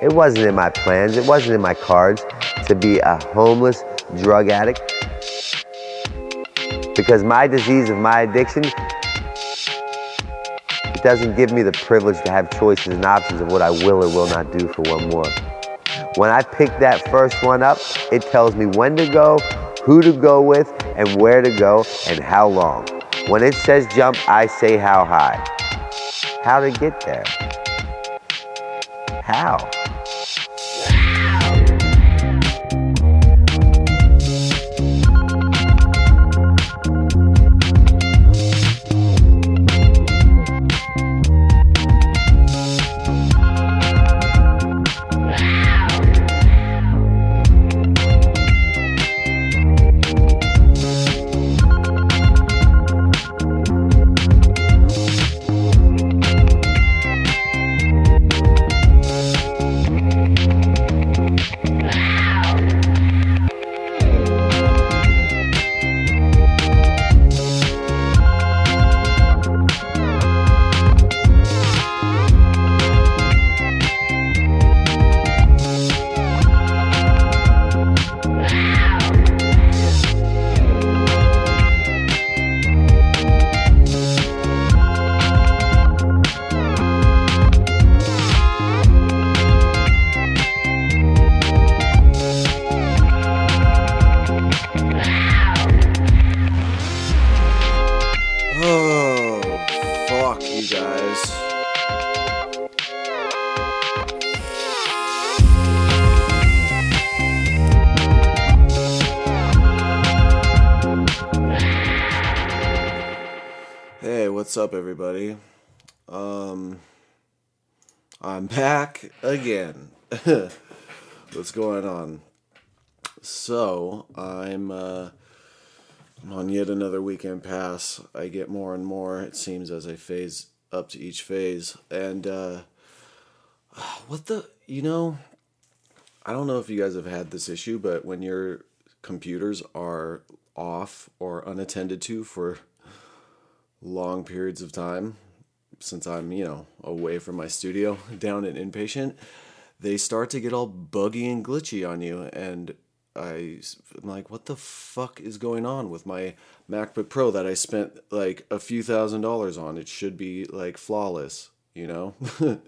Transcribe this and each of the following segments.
It wasn't in my plans, it wasn't in my cards to be a homeless drug addict. Because my disease of my addiction, it doesn't give me the privilege to have choices and options of what I will or will not do for one more. When I pick that first one up, it tells me when to go, who to go with, and where to go, and how long. When it says jump, I say how high. How to get there? How? Up, everybody? Um, I'm back again. what's going on? So, I'm, uh, I'm on yet another weekend pass. I get more and more, it seems, as I phase up to each phase. And, uh, what the, you know, I don't know if you guys have had this issue, but when your computers are off or unattended to for long periods of time, since I'm, you know, away from my studio down at inpatient, they start to get all buggy and glitchy on you. And I, am like, what the fuck is going on with my MacBook Pro that I spent like a few thousand dollars on? It should be like flawless, you know?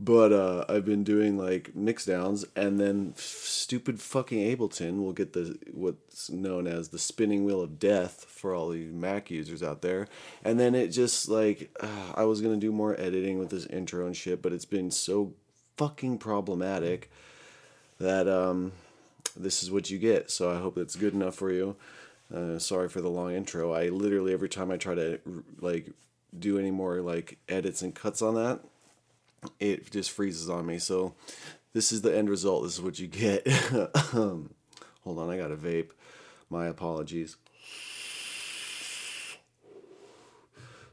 but uh, I've been doing like mix downs, and then stupid fucking Ableton will get the what's known as the spinning wheel of death for all the Mac users out there. And then it just like uh, I was gonna do more editing with this intro and shit, but it's been so fucking problematic that um this is what you get. So I hope it's good enough for you. Uh, sorry for the long intro. I literally every time I try to like do any more like edits and cuts on that, it just freezes on me. So this is the end result. This is what you get. Hold on, I got a vape. My apologies.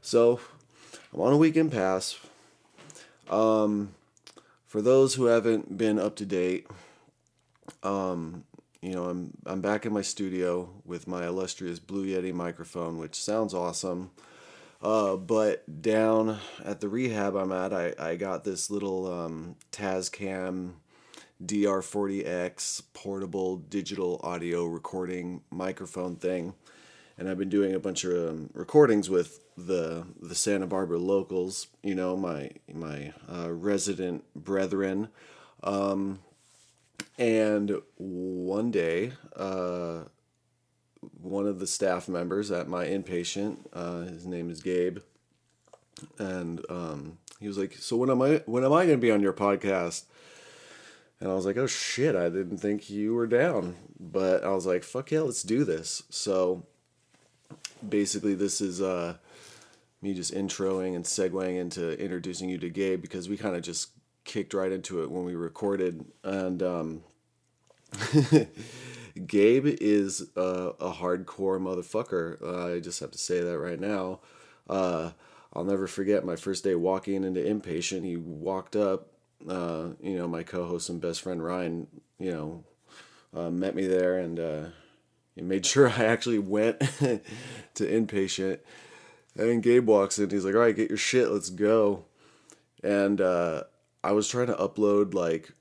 So I'm on a weekend pass. Um, for those who haven't been up to date, um, you know, I'm I'm back in my studio with my illustrious Blue Yeti microphone, which sounds awesome. Uh, but down at the rehab I'm at, I, I got this little um, Tascam DR40X portable digital audio recording microphone thing, and I've been doing a bunch of um, recordings with the the Santa Barbara locals. You know, my my uh, resident brethren. Um, and one day, uh, one of the staff members at my inpatient, uh, his name is Gabe, and um, he was like, "So when am I when am I going to be on your podcast?" And I was like, "Oh shit, I didn't think you were down." But I was like, "Fuck yeah, let's do this." So basically, this is uh, me just introing and segueing into introducing you to Gabe because we kind of just kicked right into it when we recorded and um, Gabe is a, a hardcore motherfucker. Uh, I just have to say that right now. Uh, I'll never forget my first day walking into inpatient. He walked up, uh, you know, my co-host and best friend Ryan, you know, uh, met me there and uh, he made sure I actually went to inpatient. And then Gabe walks in. He's like, "All right, get your shit. Let's go." And I was trying to upload like,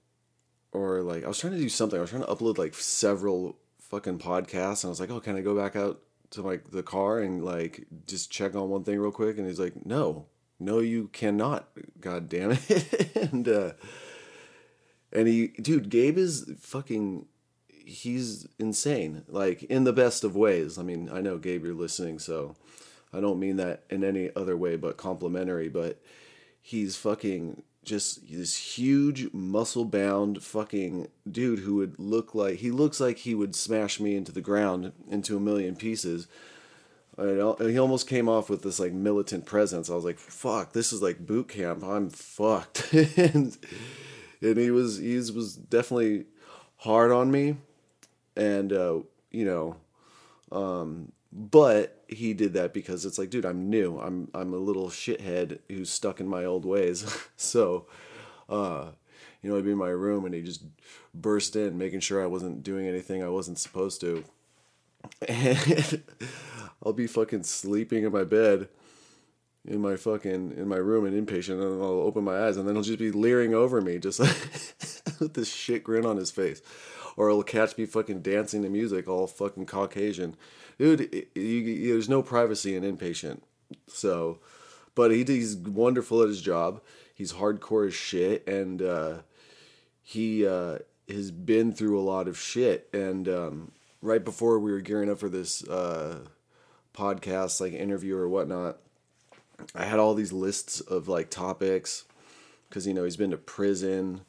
or like I was trying to do something. I was trying to upload like several fucking podcasts, and I was like, oh, can I go back out to like the car and like just check on one thing real quick? And he's like, no, no, you cannot. God damn it. and uh, and he, dude, Gabe is fucking. He's insane, like in the best of ways. I mean, I know Gabe, you're listening, so I don't mean that in any other way but complimentary. But he's fucking just this huge muscle bound fucking dude who would look like he looks like he would smash me into the ground into a million pieces. And he almost came off with this like militant presence. I was like, "Fuck, this is like boot camp. I'm fucked." and, and he was he was definitely hard on me, and uh, you know, um, but he did that because it's like, dude, I'm new. I'm I'm a little shithead who's stuck in my old ways. so, uh, you know, I'd be in my room and he just burst in, making sure I wasn't doing anything I wasn't supposed to. And I'll be fucking sleeping in my bed in my fucking in my room and inpatient and I'll open my eyes and then he'll just be leering over me just like with this shit grin on his face. Or he'll catch me fucking dancing to music all fucking Caucasian. Dude, you, you, there's no privacy in inpatient. So, but he, he's wonderful at his job. He's hardcore as shit and uh, he uh, has been through a lot of shit and um, right before we were gearing up for this uh, podcast like interview or whatnot I had all these lists of like topics because you know he's been to prison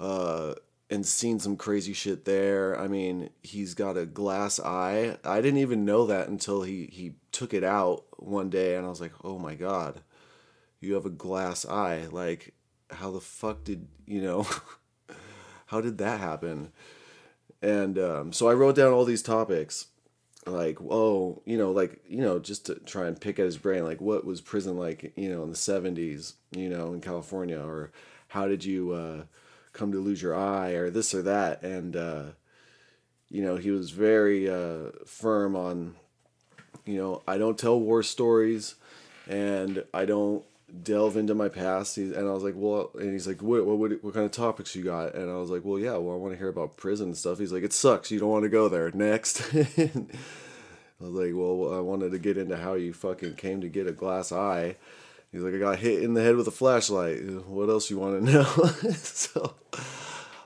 uh, and seen some crazy shit there. I mean, he's got a glass eye. I didn't even know that until he he took it out one day, and I was like, oh my god, you have a glass eye. Like, how the fuck did you know? how did that happen? And um, so I wrote down all these topics like oh you know like you know just to try and pick at his brain like what was prison like you know in the 70s you know in california or how did you uh, come to lose your eye or this or that. And uh, you know he was very uh, firm on you know i don't tell war stories and i don't delve into my past. And i was like well and he's like what, what, what, what kind of topics you got? And i was like well yeah well i want to hear about prison stuff. He's like it sucks. You don't want to go there. Next. I was like, well, I wanted to get into how you fucking came to get a glass eye. He's like, I got hit in the head with a flashlight. What else you want to know? so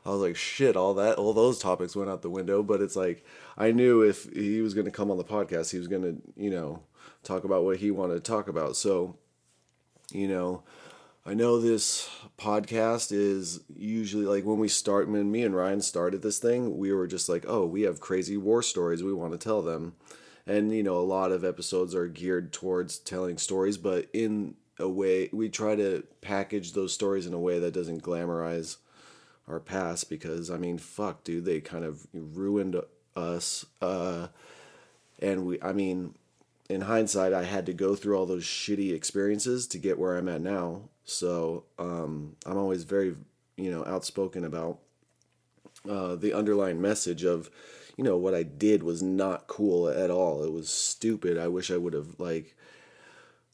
I was like, shit, all that, all those topics went out the window. But it's like, I knew if he was going to come on the podcast, he was going to, you know, talk about what he wanted to talk about. So, you know, I know this podcast is usually like when we start, when me and Ryan started this thing, we were just like, oh, we have crazy war stories. We want to tell them and you know a lot of episodes are geared towards telling stories but in a way we try to package those stories in a way that doesn't glamorize our past because i mean fuck dude they kind of ruined us uh and we i mean in hindsight i had to go through all those shitty experiences to get where i'm at now so um i'm always very you know outspoken about uh the underlying message of you know what I did was not cool at all. It was stupid. I wish I would have like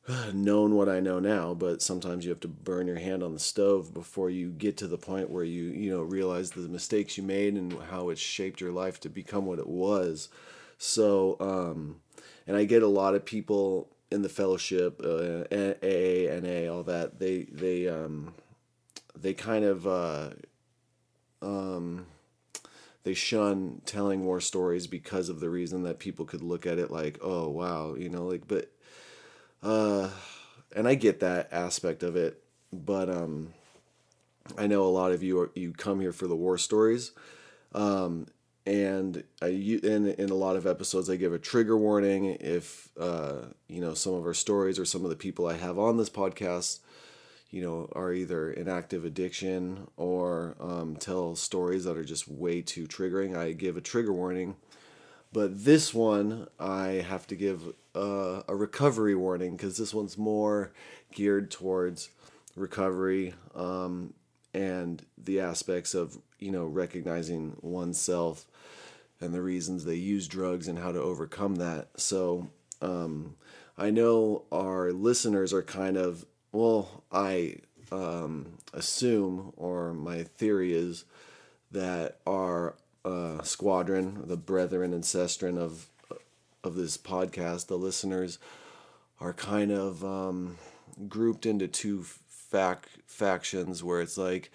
known what I know now, but sometimes you have to burn your hand on the stove before you get to the point where you, you know, realize the mistakes you made and how it shaped your life to become what it was. So, um, and I get a lot of people in the fellowship, uh, AA, all that. They, they, um, they kind of, uh, um, they shun telling war stories because of the reason that people could look at it like, oh wow, you know, like but uh and I get that aspect of it, but um I know a lot of you are you come here for the war stories. Um and I you in in a lot of episodes I give a trigger warning if uh you know some of our stories or some of the people I have on this podcast you know, are either in active addiction or um, tell stories that are just way too triggering, I give a trigger warning. But this one, I have to give a, a recovery warning because this one's more geared towards recovery um, and the aspects of, you know, recognizing oneself and the reasons they use drugs and how to overcome that. So um, I know our listeners are kind of well, I um, assume, or my theory is that our uh, squadron, the brethren and of of this podcast, the listeners, are kind of um, grouped into two fac- factions where it's like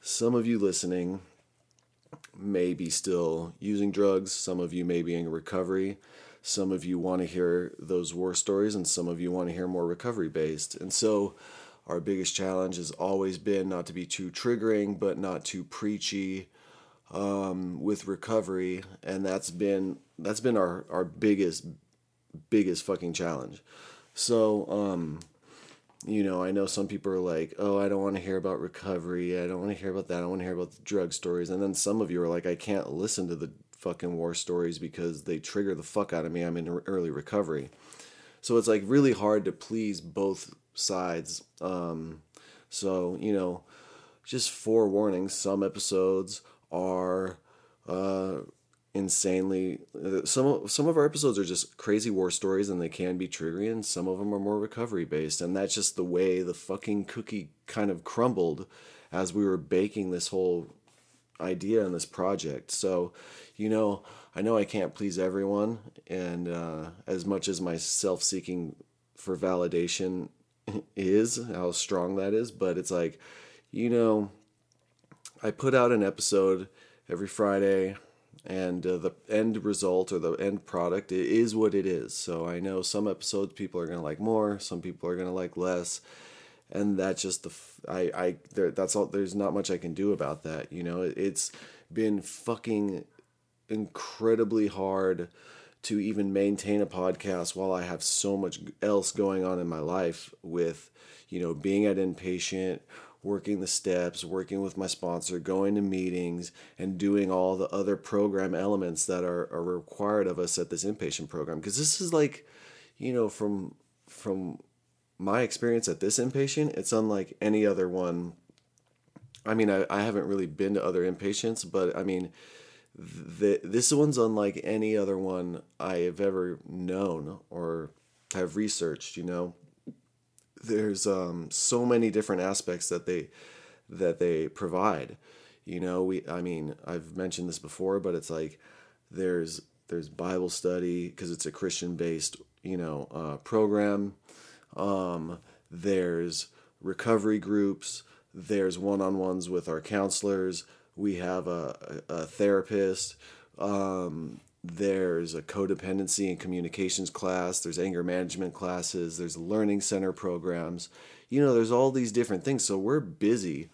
some of you listening may be still using drugs, some of you may be in recovery, some of you want to hear those war stories, and some of you want to hear more recovery based. And so, our biggest challenge has always been not to be too triggering, but not too preachy um, with recovery, and that's been that's been our our biggest biggest fucking challenge. So, um, you know, I know some people are like, oh, I don't want to hear about recovery. I don't want to hear about that. I don't want to hear about the drug stories. And then some of you are like, I can't listen to the fucking war stories because they trigger the fuck out of me. I'm in early recovery. So it's like really hard to please both sides. Um, so, you know, just forewarning some episodes are uh, insanely some some of our episodes are just crazy war stories and they can be triggering and some of them are more recovery based and that's just the way the fucking cookie kind of crumbled as we were baking this whole idea and this project. So you know i know i can't please everyone and uh, as much as my self-seeking for validation is how strong that is but it's like you know i put out an episode every friday and uh, the end result or the end product is what it is. So I know some episodes people are gonna like more, some people are gonna like less, and that's just the I I there, that's all. There's not much I can do about that. You know, it's been fucking incredibly hard to even maintain a podcast while I have so much else going on in my life with you know being at inpatient working the steps, working with my sponsor, going to meetings, and doing all the other program elements that are, are required of us at this inpatient program. Because this is like, you know, from from my experience at this inpatient, it's unlike any other one. I mean, I, I haven't really been to other inpatients, but I mean, the, this one's unlike any other one I have ever known or have researched, you know there's um, so many different aspects that they that they provide. You know, we I mean, I've mentioned this before, but it's like there's there's Bible study because it's a Christian based you know uh, program. Um, there's recovery groups. There's one on ones with our counselors. We have a, a, therapist. Um, there's a codependency and communications class there's anger management classes there's learning center programs. You know there's all these different things. So we're busy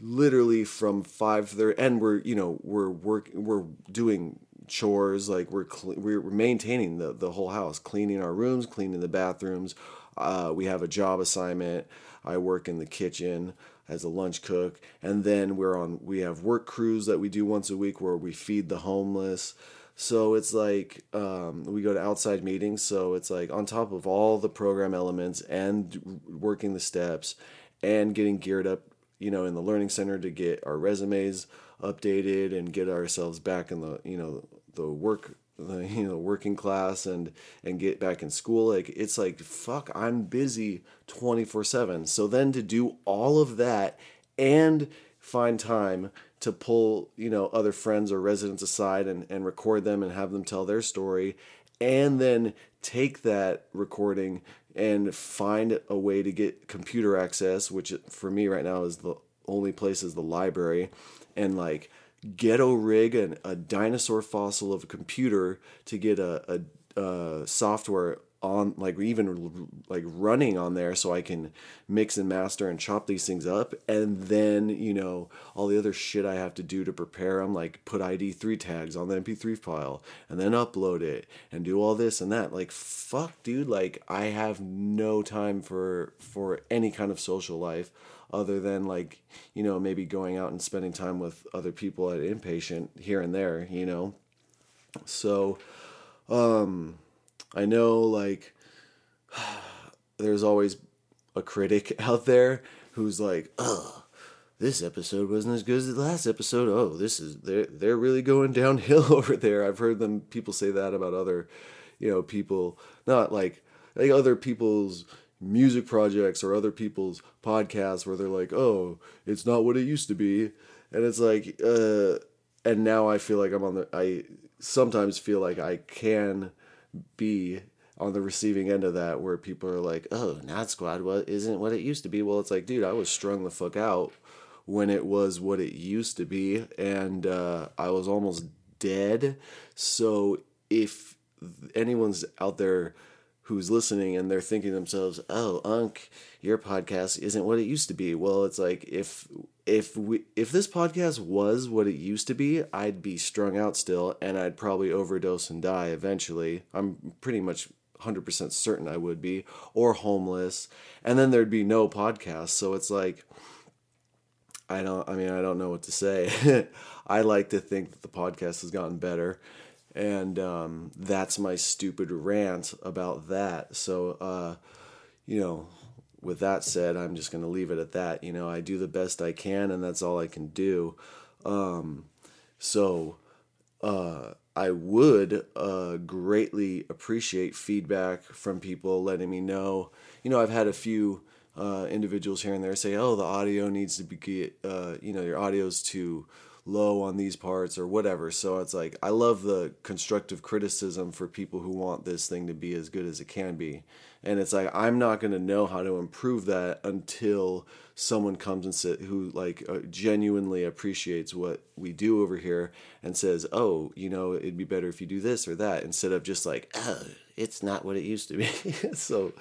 literally from 5 to there and we're you know we're work we're doing chores like we're cl- we're maintaining the the whole house cleaning our rooms cleaning the bathrooms. Uh, we have a job assignment. I work in the kitchen as a lunch cook. And then we're on we have work crews that we do once a week where we feed the homeless so it's like um, we go to outside meetings. So it's like on top of all the program elements and working the steps and getting geared up, you know, in the learning center to get our resumes updated and get ourselves back in the, you know, the work the you know working class and and get back in school like it's like fuck i'm busy 24/7 so then to do all of that and find time to pull you know other friends or residents aside and, and record them and have them tell their story and then take that recording and find a way to get computer access which for me right now is the only place is the library and like ghetto rig an, a dinosaur fossil of a computer to get a, a, a software on like even like running on there so I can mix and master and chop these things up. And then you know all the other shit I have to do to prepare them like put ID3 tags on the MP3 file and then upload it and do all this and that. Like fuck dude. Like I have no time for for any kind of social life other than like you know maybe going out and spending time with other people at inpatient here and there you know? So um I know like there's always a critic out there who's like, "Oh, this episode wasn't as good as the last episode. Oh, this is they're they're really going downhill over there." I've heard them people say that about other, you know, people not like like other people's music projects or other people's podcasts where they're like, "Oh, it's not what it used to be," and it's like, uh, and now I feel like I'm on the. I sometimes feel like I can be on the receiving end of that where people are like, "Oh, Nod Squad, what isn't what it used to be?" Well, it's like, dude, I was strung the fuck out when it was what it used to be, and uh, I was almost dead. So if anyone's out there who's listening and they're thinking to themselves, "Oh, Unc, your podcast isn't what it used to be." Well, it's like if if we if this podcast was what it used to be, I'd be strung out still and I'd probably overdose and die eventually. I'm pretty much 100% certain I would be or homeless and then there'd be no podcast. So it's like I don't I mean I don't know what to say. I like to think that the podcast has gotten better and um, that's my stupid rant about that. So, uh, you know, with that said, I'm just going to leave it at that. You know, I do the best I can, and that's all I can do. Um, so, uh, I would uh, greatly appreciate feedback from people letting me know. You know, I've had a few uh, individuals here and there say, "Oh, the audio needs to be, uh, you know, your audio's too." Low on these parts or whatever. So it's like I love the constructive criticism for people who want this thing to be as good as it can be. And it's like I'm not going to know how to improve that until someone comes and sit who like uh, genuinely appreciates what we do over here and says, "Oh, you know, it'd be better if you do this or that," instead of just like, "Oh, it's not what it used to be." so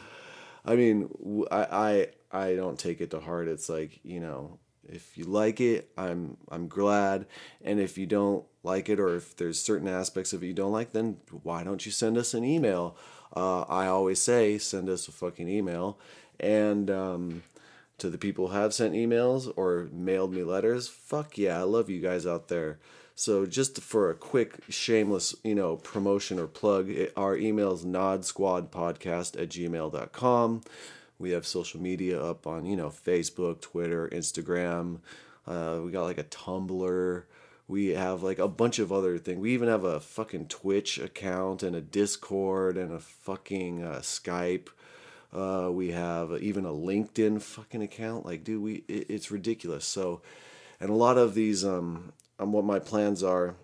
I mean, I I I don't take it to heart. It's like, you know, if you like it, I'm I'm glad. And if you don't like it, or if there's certain aspects of it you don't like, then why don't you send us an email? Uh, I always say send us a fucking email. And um, to the people who have sent emails or mailed me letters, fuck yeah, I love you guys out there. So just for a quick shameless, you know, promotion or plug, it, our email is nodsquadpodcast at gmail.com. We have social media up on, you know, Facebook, Twitter, Instagram. Uh, we got like a Tumblr. We have like a bunch of other things. We even have a fucking Twitch account and a Discord and a fucking uh, Skype. Uh, we have even a LinkedIn fucking account. Like, dude, we it, it's ridiculous. So, and a lot of these, um, um, what my plans are,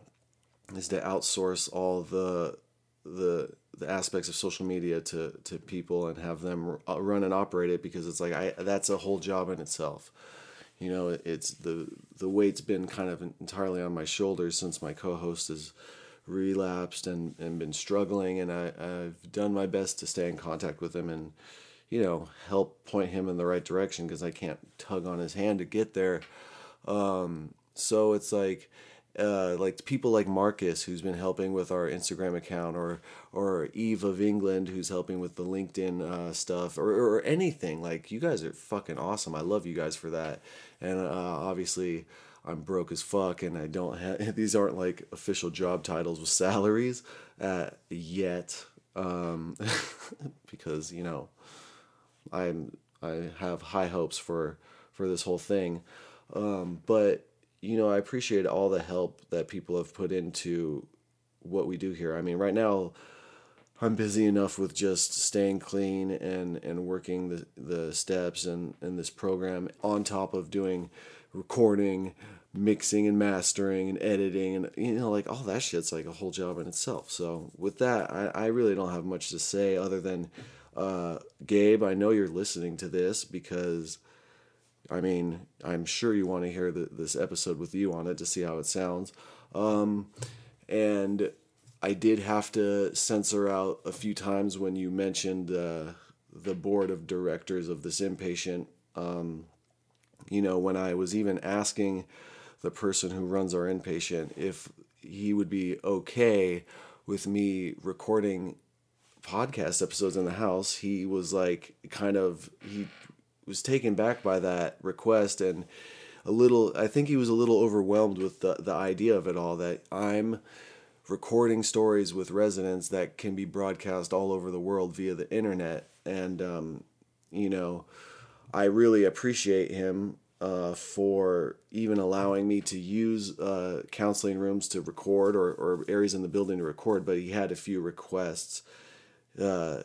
is to outsource all the the the aspects of social media to to people and have them uh, run and operate it because it's like I that's a whole job in itself. You know, it's the the weight's been kind of entirely on my shoulders since my co-host has relapsed and, and been struggling and I, I've done my best to stay in contact with him and you know help point him in the right direction because I can't tug on his hand to get there. Um, so it's like uh, like people like Marcus, who's been helping with our Instagram account, or or Eve of England, who's helping with the LinkedIn uh, stuff, or, or anything. Like you guys are fucking awesome. I love you guys for that. And uh, obviously, I'm broke as fuck, and I don't have these aren't like official job titles with salaries uh, yet, um, because you know, I'm I have high hopes for for this whole thing, um, but you know, I appreciate all the help that people have put into what we do here. I mean, right now, I'm busy enough with just staying clean and, and working the, the steps and, and this program on top of doing recording, mixing and mastering and editing and you know like all that shit's like a whole job in itself. So with that, I, I really don't have much to say other than uh, Gabe, I know you're listening to this because I mean, I'm sure you want to hear the, this episode with you on it to see how it sounds. Um, and I did have to censor out a few times when you mentioned uh, the board of directors of this inpatient. Um, you know, when I was even asking the person who runs our inpatient if he would be okay with me recording podcast episodes in the house, he was like, kind of, he was taken back by that request and a little I think he was a little overwhelmed with the the idea of it all that I'm recording stories with residents that can be broadcast all over the world via the internet. And um, you know I really appreciate him uh, for even allowing me to use uh, counseling rooms to record or, or areas in the building to record but he had a few requests uh,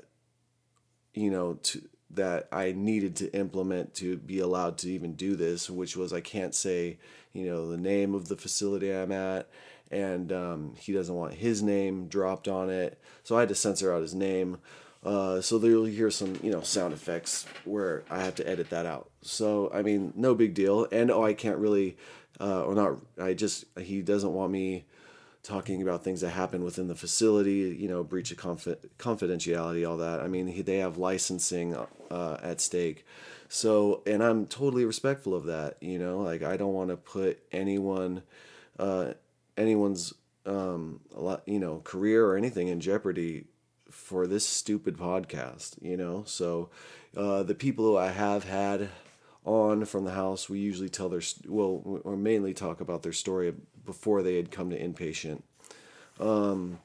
you know to that I needed to implement to be allowed to even do this, which was I can't say, you know, the name of the facility I'm at, and um, he doesn't want his name dropped on it, so I had to censor out his name. Uh, so you'll hear some, you know, sound effects where I have to edit that out. So I mean, no big deal. And oh, I can't really, uh, or not. I just he doesn't want me talking about things that happen within the facility, you know, breach of confi- confidentiality, all that. I mean, he, they have licensing uh, at stake. So, and I'm totally respectful of that, you know, like I don't want to put anyone, uh, anyone's, um, you know, career or anything in jeopardy for this stupid podcast, you know? So, uh, the people who I have had on from the house, we usually tell their, well, or mainly talk about their story before they had come to inpatient. Um,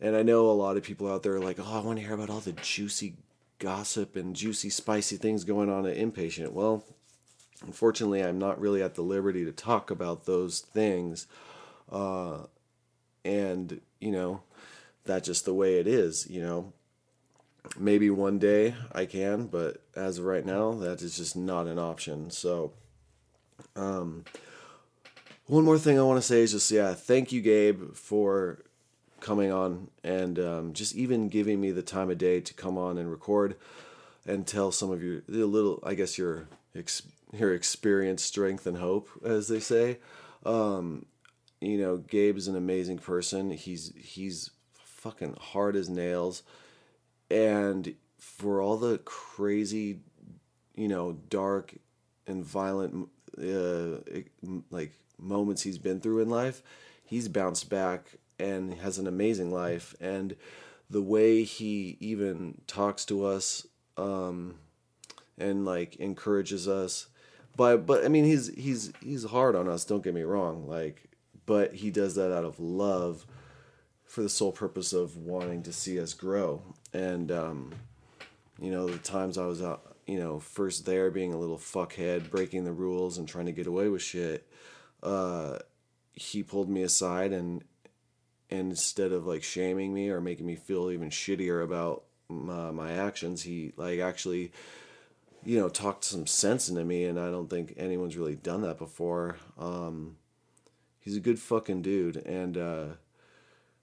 and I know a lot of people out there are like, oh, I want to hear about all the juicy gossip and juicy, spicy things going on at inpatient. Well, unfortunately, I'm not really at the liberty to talk about those things. Uh, and, you know, that's just the way it is, you know. Maybe one day I can, but as of right now, that is just not an option. So, um, one more thing I want to say is just yeah, thank you, Gabe, for coming on and um, just even giving me the time of day to come on and record and tell some of your the little, I guess your your experience, strength, and hope, as they say. Um, you know, Gabe is an amazing person. He's he's fucking hard as nails, and for all the crazy, you know, dark and violent, uh, like moments he's been through in life, he's bounced back and has an amazing life. And the way he even talks to us um, and like encourages us, but but I mean he's he's he's hard on us. Don't get me wrong, like, but he does that out of love for the sole purpose of wanting to see us grow. And um, you know the times I was out, you know, first there being a little fuckhead, breaking the rules and trying to get away with shit uh, he pulled me aside and, and instead of like shaming me or making me feel even shittier about my, my actions, he like actually, you know, talked some sense into me, and I don't think anyone's really done that before. Um, he's a good fucking dude, and uh,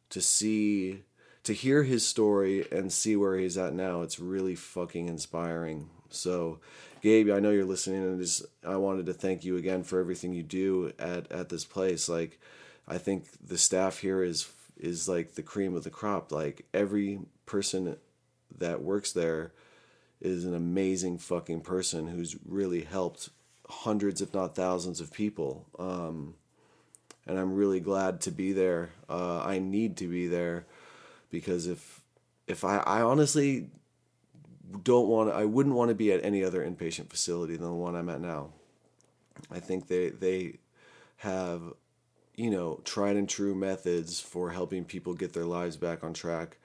to see, to hear his story and see where he's at now, it's really fucking inspiring. So, Gabe, I know you're listening, and just I wanted to thank you again for everything you do at at this place. Like, I think the staff here is is like the cream of the crop. Like every person that works there is an amazing fucking person who's really helped hundreds, if not thousands, of people. Um, and I'm really glad to be there. Uh, I need to be there because if if I, I honestly don't want to, I wouldn't want to be at any other inpatient facility than the one I'm at now. I think they they have you know tried and true methods for helping people get their lives back on track.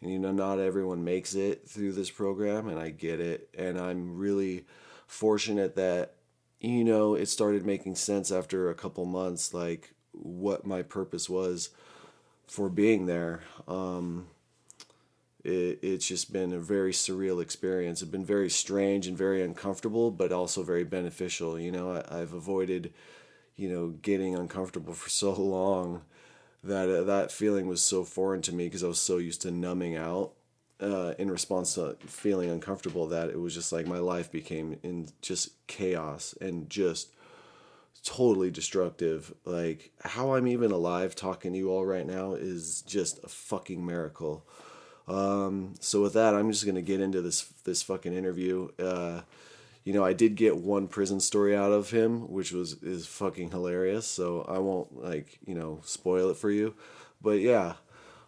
And you know not everyone makes it through this program and I get it and I'm really fortunate that you know it started making sense after a couple months like what my purpose was for being there. Um, it, it's just been a very surreal experience. It's been very strange and very uncomfortable, but also very beneficial. You know, I, have avoided, you know, getting uncomfortable for so long that uh, that feeling was so foreign to me because I was so used to numbing out uh, in response to feeling uncomfortable that it was just like my life became in just chaos and just totally destructive. Like how I'm even alive talking to you all right now is just a fucking miracle. Um, so with that, I'm just gonna get into this this fucking interview. Uh, you know, I did get one prison story out of him, which was is fucking hilarious. So I won't like you know spoil it for you, but yeah.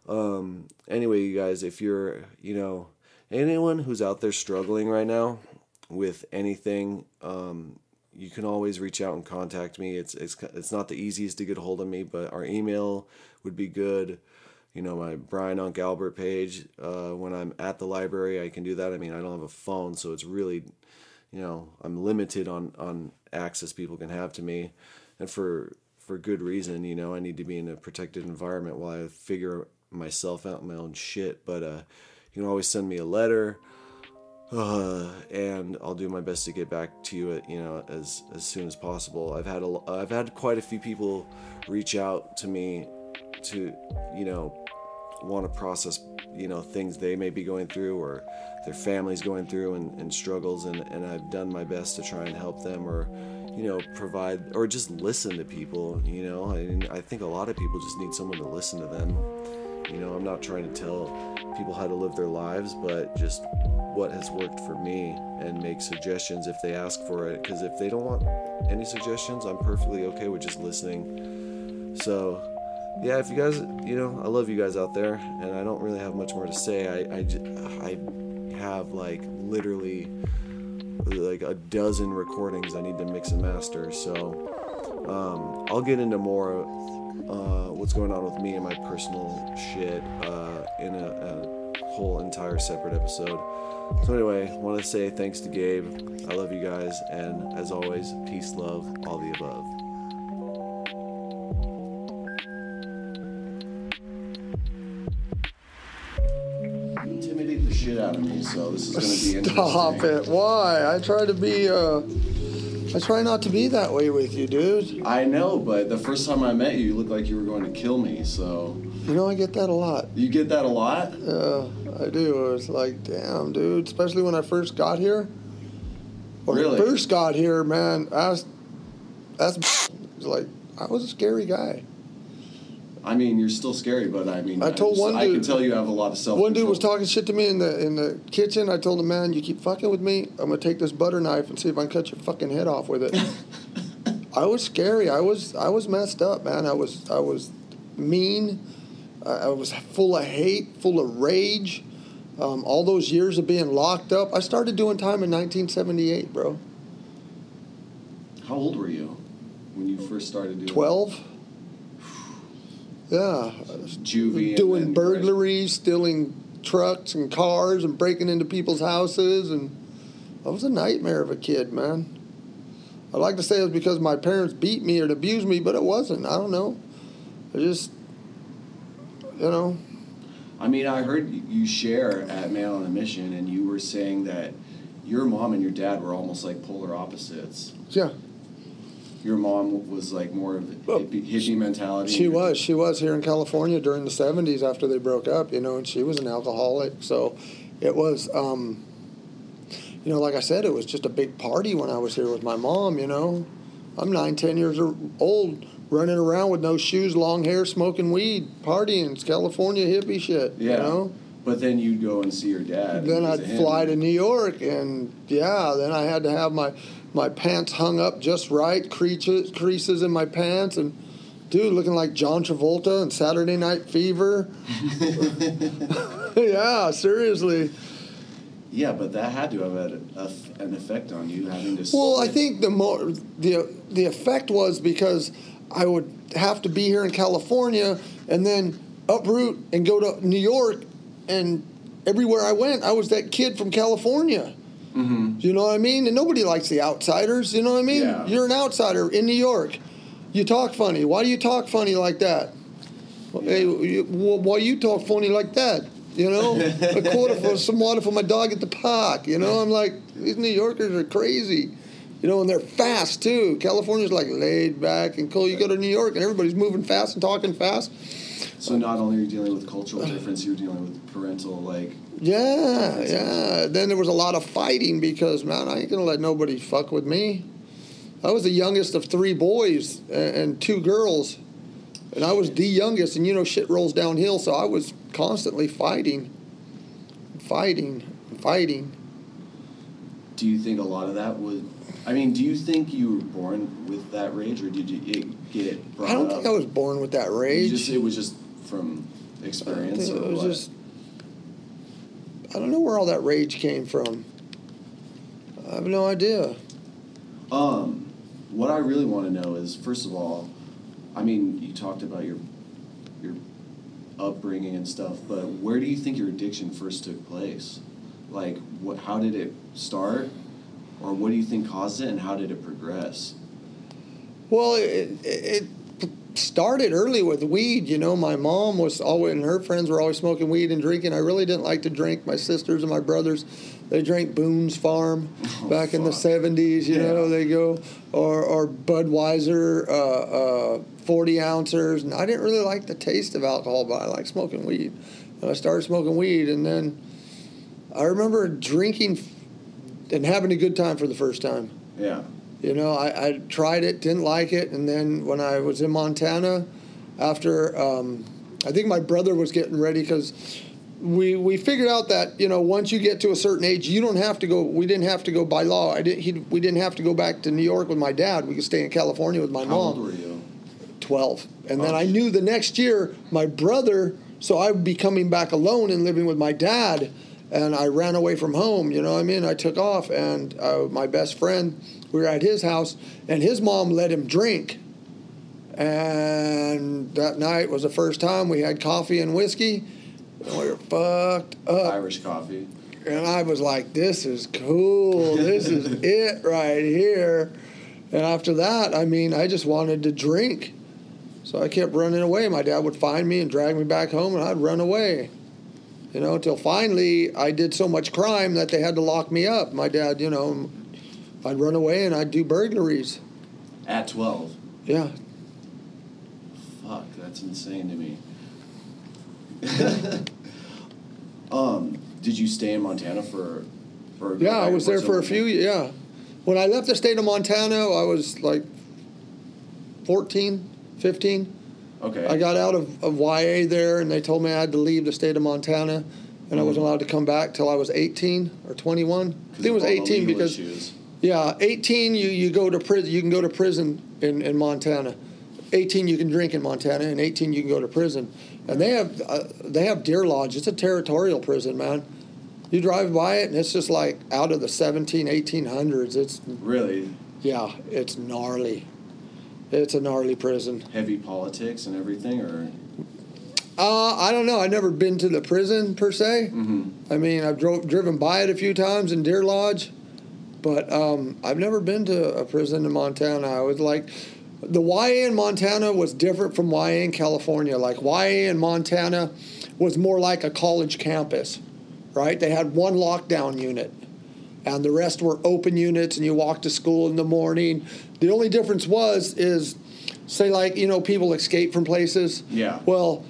Um, anyway, you guys, if you're you know anyone who's out there struggling right now with anything, um, you can always reach out and contact me. It's it's it's not the easiest to get hold of me, but our email would be good you know my Brian Unc Albert page. Uh, when I'm at the library, I can do that. I mean, I don't have a phone, so it's really, you know, I'm limited on on access people can have to me, and for for good reason. You know, I need to be in a protected environment while I figure myself out my own shit. But uh, you can always send me a letter uh, and I'll do my best to get back to you, at, you know, as as soon as possible. I've had a, I've had quite a few people reach out to me to, you know, want to process, you know, things they may be going through or their families going through and, and struggles, and and I've done my best to try and help them or, you know, provide or just listen to people. You know, mean, I think a lot of people just need someone to listen to them. You know, I'm not trying to tell people how to live their lives, but just what has worked for me and make suggestions if they ask for it. Because if they don't want any suggestions, I'm perfectly okay with just listening. So, yeah, if you guys, you know, I love you guys out there, and I don't really have much more to say. I, I, have like literally like a dozen recordings I need to mix and master. So, um, I'll get into more uh, what's going on with me and my personal shit uh, in a, a whole entire separate episode. So anyway, want to say thanks to Gabe. I love you guys, and as always, peace, love, all the above. Shit out of me, so this is going to be Stop it. Why? I try to be, uh, I try not to be that way with you, dude. I know, but the first time I met you, you looked like you were going to kill me. So You know, I get that a lot. you get that a lot. Yeah, I do. It's like, damn, dude. Especially when I first got here. When Really? I first got here, man, that's, that's like, I was a scary guy. I mean, you're still scary, but I mean, I told just- one I can tell you have a lot of self. One dude was talking shit to me in the in the kitchen. I told him, man, you keep fucking with me. I'm gonna take this butter knife and see if I can cut your fucking head off with it. I was scary. I was I was messed up, man. I was I was mean. I, I was full of hate, full of rage. Um, all those years of being locked up. I started doing time in 1978, bro. How old were you when you first started doing 12. Yeah, juvie? doing burglaries, stealing trucks and cars, and breaking into people's houses, and I was a nightmare of a kid, man. I'd like to say it was because my parents beat me or abused me, but it wasn't. I don't know. I just, you know, I mean, I heard you share at Man on a Mission, and you were saying that your mom and your dad were almost like polar opposites. yeah. Your mom was like more of a hippie, hippie mentality. She was. She was here in California during the 70s after they broke up, you know, and she was an alcoholic. So it was, um, you know, like I said, it was just a big party when I was here with my mom, you know. I'm nine, ten years old, running around with no shoes, long hair, smoking weed, partying. It's California hippie shit, Yeah. you know. But then you'd go and see your dad. Then I'd fly to New York, and yeah, then I had to have my my pants hung up just right, creases creases in my pants, and dude looking like John Travolta and Saturday Night Fever. yeah, seriously. Yeah, but that had to have had a, an effect on you having to. Well, I think the more the the effect was because I would have to be here in California and then uproot and go to New York, and everywhere I went, I was that kid from California. Mhm. You know what I mean? And nobody likes the outsiders. You know what I mean? Yeah. You're an outsider in New York. You talk funny. Why do you talk funny like that? Well, Hey, you, why you talk funny like that? You know, a quarter for some water for my dog at the park. You know, I'm like these New Yorkers are crazy. You know, and they're fast too. California's like laid back and cool. You go to New York and everybody's moving fast and talking fast. So not only are you dealing with cultural difference, you're dealing with parental like. Yeah, yeah. Then there was a lot of fighting because man, I ain't gonna let nobody fuck with me. I was the youngest of three boys and two girls, and I was the youngest. And you know, shit rolls downhill, so I was constantly fighting, fighting, fighting. Do you think a lot of that would? I mean, do you think you were born with that rage, or did you it get brought I don't up? think I was born with that You rage. just it was just from experience, it was what? just. I don't know where all that rage came from. I have no idea. Um, what I really want to know is, first of all, I mean, you talked about your your upbringing and stuff, but where do you think your addiction first took place? Like, what? How did it start, or what do you think caused it, and how did it progress? Well, it, it, started early with weed. You know, my mom was always, and her friends were always smoking weed and drinking. I really didn't like to drink. My sisters and my brothers, they drank Boone's Farm Oh, back in the 70s. You Yeah. know, they go, or, or Budweiser, uh, uh, 40 ounces. And I didn't really like the taste of alcohol, but I like smoking weed. And I started smoking weed, and then I remember drinking and having a good time for the first time. Yeah. You know, I, I tried it, didn't like it, and then when I was in Montana, after um, I think my brother was getting ready because we we figured out that you know once you get to a certain age, you don't have to go. We didn't have to go by law. I didn't. He, we didn't have to go back to New York with my dad. We could stay in California with my How mom. old were you? 12. And then Oh. I knew the next year my brother, so I would be coming back alone and living with my dad. And I ran away from home, you know what I mean? I took off, and uh, my best friend, we were at his house, and his mom let him drink. And that night was the first time we had coffee and whiskey, and we were fucked up. Irish coffee. And I was like, this is cool. This is it right here. And after that, I mean, I just wanted to drink. So I kept running away. My dad would find me and drag me back home, and I'd run away. You know, until finally I did so much crime that they had to lock me up. My dad, you know, I'd run away and I'd do burglaries. At 12. Yeah. Fuck, that's insane to me. um, did you stay in Montana for for Yeah, I was there for a few, yeah. When I left the state of Montana, I was like 14, 15. Okay. I got out of, of YA there, and they told me I had to leave the state of Montana, and I wasn't allowed to come back till I was 18 or 21. I think it was of all the 18 because issues. Yeah, 18 you, you go to prison. You can go to prison in, in Montana. 18 you can drink in Montana, and 18 you can go to prison. And they have uh, they have Deer Lodge. It's a territorial prison, man. You drive by it, and it's just like out of the 17, 1800s. It's really yeah, it's gnarly. It's a gnarly prison. heavy politics and everything, or Uh, I don't know. I've never been to the prison per se. Mhm. I mean, I've drove, driven by it a few times in Deer Lodge, but um, I've never been to a prison in Montana. I was like, the YA in Montana was different from YA in California. Like YA in Montana was more like a college campus, right? They had one lockdown unit, and the rest were open units, and you walked to school in the morning. The only difference was is, say like you know people escape from places. Yeah. Well,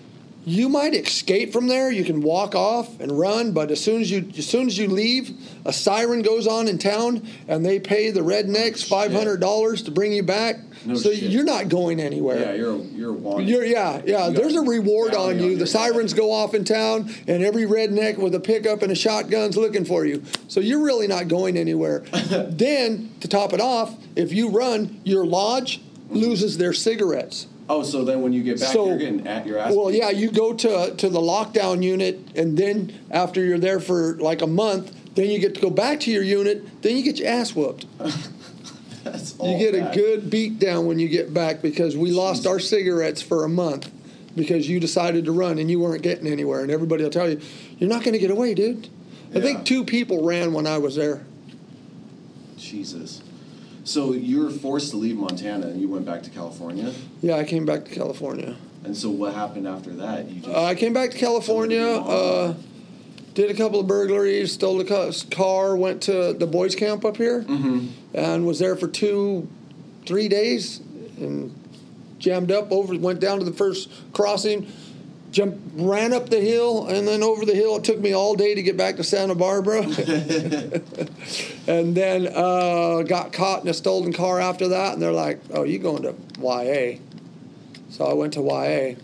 you might escape from there. You can walk off and run, but as soon as you as soon as you leave, a siren goes on in town, and they pay the rednecks five hundred dollars to bring you back. No so shit. you're not going anywhere. yeah, you're you're wanted. You're, yeah, yeah. You There's a reward on on you. your The sirens go off in town, and every redneck with a pickup and a shotgun's looking for you. So you're really not going anywhere. then, to top it off, if you run, your lodge loses their cigarettes. Oh, so then when you get back, So- you're getting at your ass. Well, yeah, you go to to the lockdown unit, and then after you're there for like a month, then you get to go back to your unit. Then you get your ass whooped. That's You get a good beat down when you get back because we lost our cigarettes for a month because you decided to run and you weren't getting anywhere. And everybody will tell you, you're not going to get away, dude. I think two people ran when I was there. Jesus. So you were forced to leave Montana and you went back to California. Yeah, I came back to California. And so what happened after that? You just Uh, I came back to California, uh, did a couple of burglaries, stole a car, went to the boys' camp up here, and was there for two, three days, and jammed up over, went down to the first crossing, jumped, ran up the hill, and then over the hill. It took me all day to get back to Santa Barbara, and then uh, got caught in a stolen car after that. And they're like, "Oh, you going to YA?" So I went to YA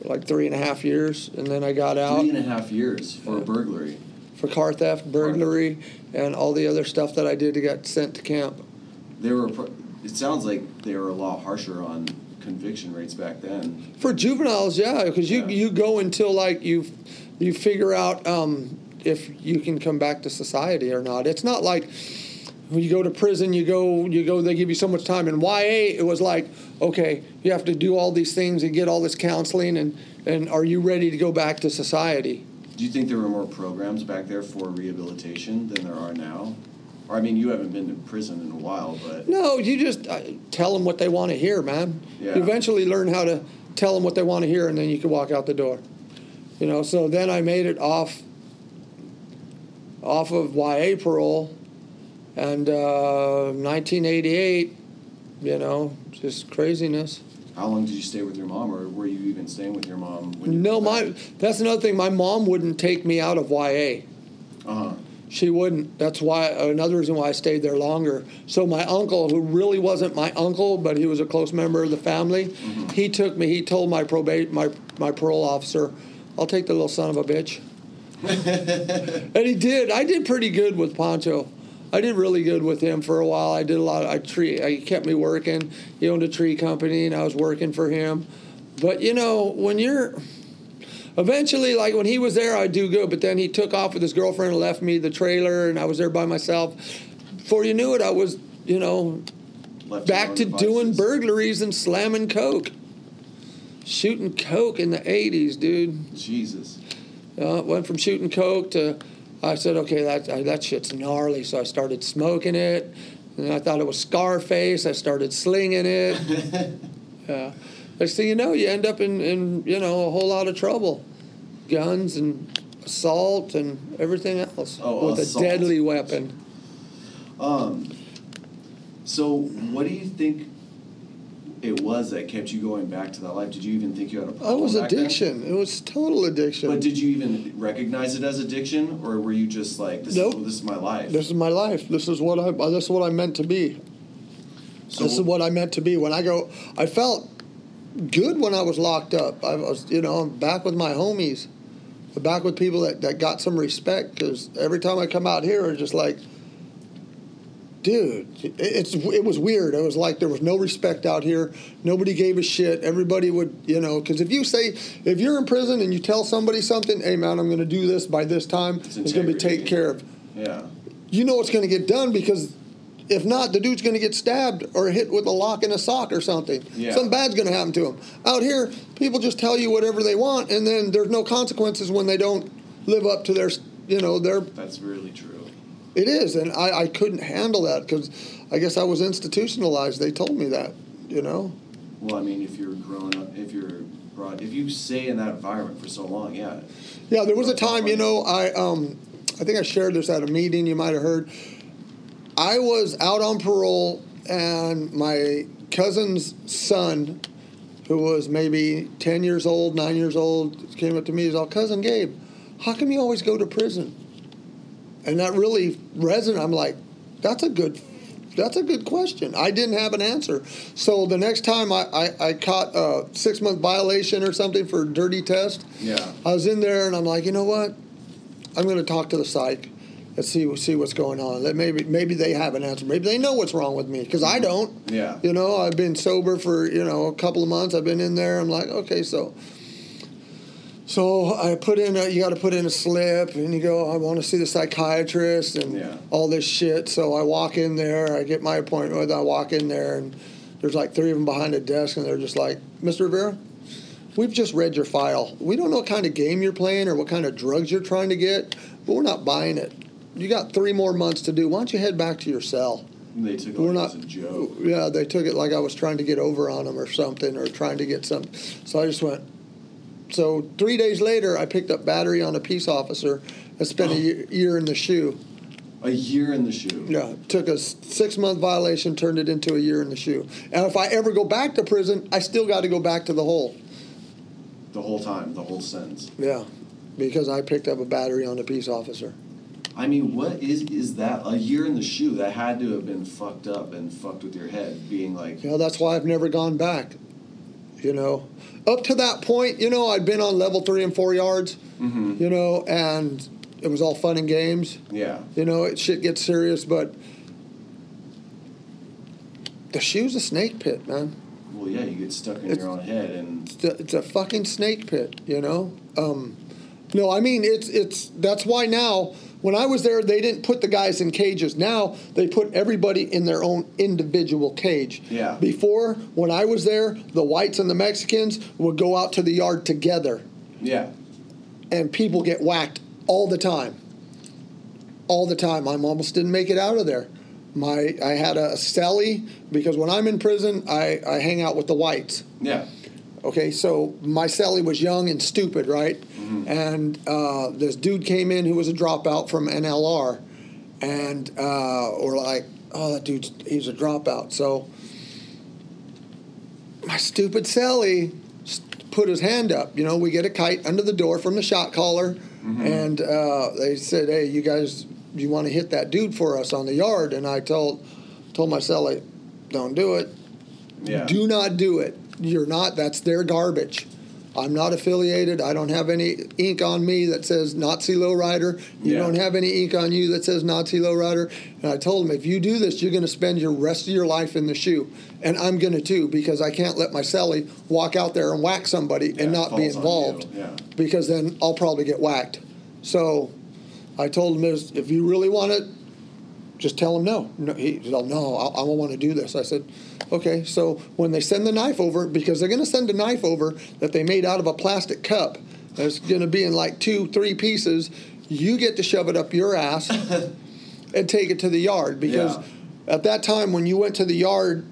for like three and a half years, and then I got out three and a half years for a burglary. for car theft, burglary, and all the other stuff that I did to get sent to camp. They were. It sounds like they were a lot harsher on conviction rates back then. For juveniles, yeah, because you Yeah. you go until like you you figure out um, if you can come back to society or not. It's not like when you go to prison, you go you go. They give you so much time. In YA, it was like okay, you have to do all these things and get all this counseling, and and are you ready to go back to society? Do you think there were more programs back there for rehabilitation than there are now? Or I mean, you haven't been to prison in a while, but No, you just uh, tell them what they want to hear, man. Yeah. You eventually learn how to tell them what they want to hear, and then you can walk out the door. You know. So then I made it off off of YA parole, and uh, 1988. You know, just craziness. how long did you stay with your mom, or were you even staying with your mom? When you No, my that's another thing. My mom wouldn't take me out of YA. Uh huh. She wouldn't. That's why another reason why I stayed there longer. So my uncle, who really wasn't my uncle, but he was a close member of the family, mm-hmm. he took me. He told my probate my my parole officer, "I'll take the little son of a bitch." and he did. I did pretty good with Pancho. I did really good with him for a while. I did a lot. Of, I tree. I kept me working. He owned a tree company, and I was working for him. But you know, when you're eventually, like when he was there, I'd do good. But then he took off with his girlfriend and left me the trailer, and I was there by myself. Before you knew it, I was, you know, Left back to own doing burglaries and slamming coke, shooting coke in the '80s, dude. Jesus. Uh, went from shooting coke to, I said, okay, that uh, that shit's gnarly. So I started smoking it, and I thought it was Scarface. I started slinging it. yeah. Next thing you know, you end up in, in you know a whole lot of trouble, guns and assault and everything else Oh, with assault. a deadly weapon. Um. So, what do you think it was that kept you going back to that life? Did you even think you had a Oh, problem? it was then? addiction. It was total addiction. But did you even recognize it as addiction, or were you just like, "This Nope. is this is my life"? this is my life. This is what I. This is what I meant to be. so, this is what I meant to be. When I go, I felt good when I was locked up. I was, you know, I'm back with my homies, back with people that, that got some respect. Because every time I come out here, it's just like, dude, it, it's it was weird. It was like there was no respect out here. Nobody gave a shit. Everybody would, you know, because if you say if you're in prison and you tell somebody something, hey man, I'm going to do this by this time, It's it's, going to be taken care of yeah, you know it's going to get done because if not, the dude's going to get stabbed or hit with a lock in a sock or something. Yeah. Something bad's going to happen to him. Out here, people just tell you whatever they want, and then there's no consequences when they don't live up to their, you know, their. that's really true. It is, and I, I couldn't handle that because I guess I was institutionalized. They told me that, you know. Well, I mean, if you're growing up, if you're brought, if you stay in that environment for so long, yeah, Yeah, there was a time, you know, I um, I think I shared this at a meeting. You might have heard. I was out on parole, and my cousin's son, who was maybe ten years old, nine years old, came up to me. He's all, "Cousin Gabe, how come you always go to prison?" And that really resonated. I'm like, "That's a good." That's a good question. I didn't have an answer. So the next time I, I, I caught a six month violation or something for a dirty test, yeah, I was in there and I'm like, you know what? I'm going to talk to the psych and see see what's going on. That maybe maybe they have an answer. Maybe they know what's wrong with me because I mm-hmm. don't. yeah. You know, I've been sober for you know a couple of months. I've been in there. I'm like, okay, so. So I put in a, you got to put in a slip and you go, I want to see the psychiatrist and Yeah. all this shit. So I walk in there, I get my appointment I walk in there and there's like three of them behind a desk and they're just like, Mr. Rivera, we've just read your file. We don't know what kind of game you're playing or what kind of drugs you're trying to get, but we're not buying it. You got three more months to do. Why don't you head back to your cell? They took it We're like not. a joke. Yeah, they took it like I was trying to get over on them or something, or trying to get some. So I just went. So three days later, I picked up battery on a peace officer and spent a oh. year, year in the shoe. A year in the shoe. Yeah, took a six month violation, turned it into a year in the shoe. And if I ever go back to prison, I still got to go back to the hole. The whole time, the whole sentence. Yeah, because I picked up a battery on a peace officer. I mean, what is is that? A year in the shoe that had to have been fucked up and fucked with your head, being like, know, that's why I've never gone back. You know, up to that point, you know, I'd been on level three and four yards. mm-hmm. You know, and it was all fun and games. yeah, You know, it shit gets serious, but the shoe's a snake pit, man. well, yeah, you get stuck in It's- your own head, and It's a, it's a fucking snake pit, you know. Um, no, I mean it's it's that's why now when I was there they didn't put the guys in cages. Now they put everybody in their own individual cage. Yeah. Before when I was there, the whites and the Mexicans would go out to the yard together, yeah, and people get whacked all the time. all the time. I almost didn't make it out of there. My I had a cellie because when I'm in prison, I, I hang out with the whites. Yeah. Okay, so my cellie was young and stupid, right? And uh, this dude came in who was a dropout from NLR, and uh, or like, oh, that dude's he's a dropout. So my stupid cellie put his hand up. You know, we get a kite under the door from the shot caller, and uh, they said, "Hey, you guys, you want to hit that dude for us on the yard?" And I told told my cellie, "Don't do it." Yeah. Do not do it. You're not. That's their garbage. I'm not affiliated. I don't have any ink on me that says Nazi lowrider. You Yeah. don't have any ink on you that says Nazi lowrider. And I told him, if you do this, you're going to spend your rest of your life in the shoe, and I'm going to too because I can't let my cellie walk out there and whack somebody Yeah, and not be involved yeah. because then I'll probably get whacked. So I told him, if you really want it, just tell him no. No, he said, "Oh, no, I, I don't want to do this." I said, "Okay." So when they send the knife over, because they're going to send a knife over that they made out of a plastic cup, that's going to be in like two, three pieces. You get to shove it up your ass and take it to the yard because Yeah. at that time when you went to the yard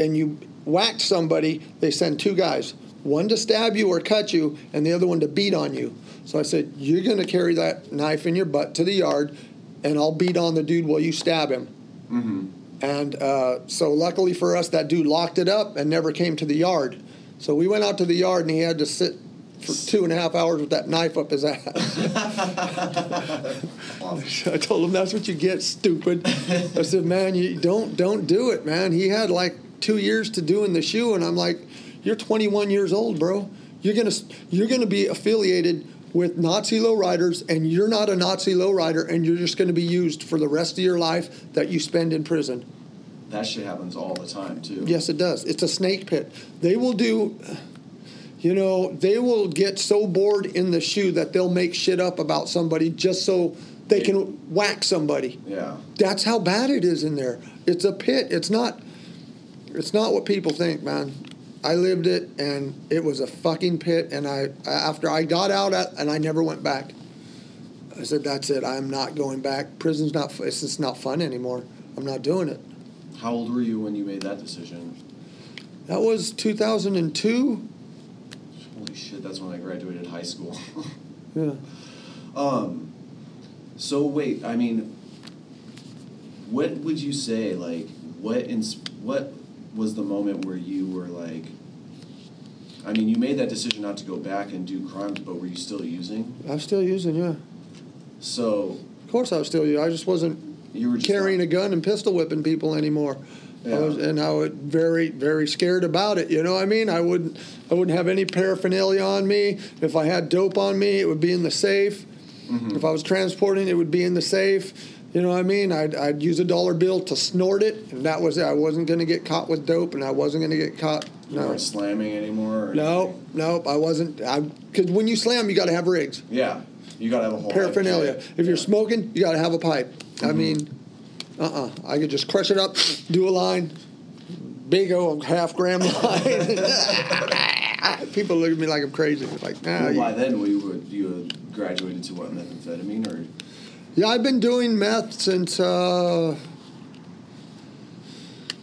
and you whacked somebody, they send two guys, one to stab you or cut you, and the other one to beat on you. So I said, You're going to carry that knife in your butt to the yard, and I'll beat on the dude while you stab him. And uh, so, luckily for us, that dude locked it up and never came to the yard. So we went out to the yard, and he had to sit for two and a half hours with that knife up his ass. I told him that's what you get, stupid. I said, man, you don't don't do it, man. He had like two years to do in the shoe, and I'm like, you're 21 years old, bro. You're gonna you're gonna be affiliated with Nazi lowriders, and you're not a Nazi lowrider, and you're just gonna be used for the rest of your life that you spend in prison. That shit happens all the time too. Yes, it does. It's a snake pit. They will do, you know, they will get so bored in the shoe that they'll make shit up about somebody just so they can whack somebody. Yeah. That's how bad it is in there. It's a pit. It's not. It's not what people think, man. I lived it, and it was a fucking pit. And I, after I got out, at, and I never went back. I said, "That's it. I'm not going back. Prison's not. It's just not fun anymore. I'm not doing it." How old were you when you made that decision? That was 2002. Holy shit, that's when I graduated high school. Yeah. um so wait, I mean what would you say like what ins- what was the moment where you were like I mean, you made that decision not to go back and do crimes, but were you still using? I was still using, yeah. So Of course, I was still using. I just wasn't you were carrying not- a gun and pistol whipping people anymore. I was, and I was very, very scared about it. You know what I mean? I wouldn't, I wouldn't have any paraphernalia on me. If I had dope on me, it would be in the safe. Mm-hmm. If I was transporting, it would be in the safe. You know what I mean? I'd, I'd use a dollar bill to snort it, and that was it. I wasn't going to get caught with dope, and I wasn't going to get caught. you No, weren't slamming anymore? Or no, anything? nope. I wasn't. I because when you slam, you got to have rigs. Yeah. You gotta have a whole paraphernalia. If you're smoking, you got to have a pipe. I Mm-hmm. mean, uh uh I could just crush it up, do a line, big old half gram line. People look at me like I'm crazy. Like, nah. Well, you- by then, we would you had graduated to what methamphetamine or yeah, I've been doing meth since uh,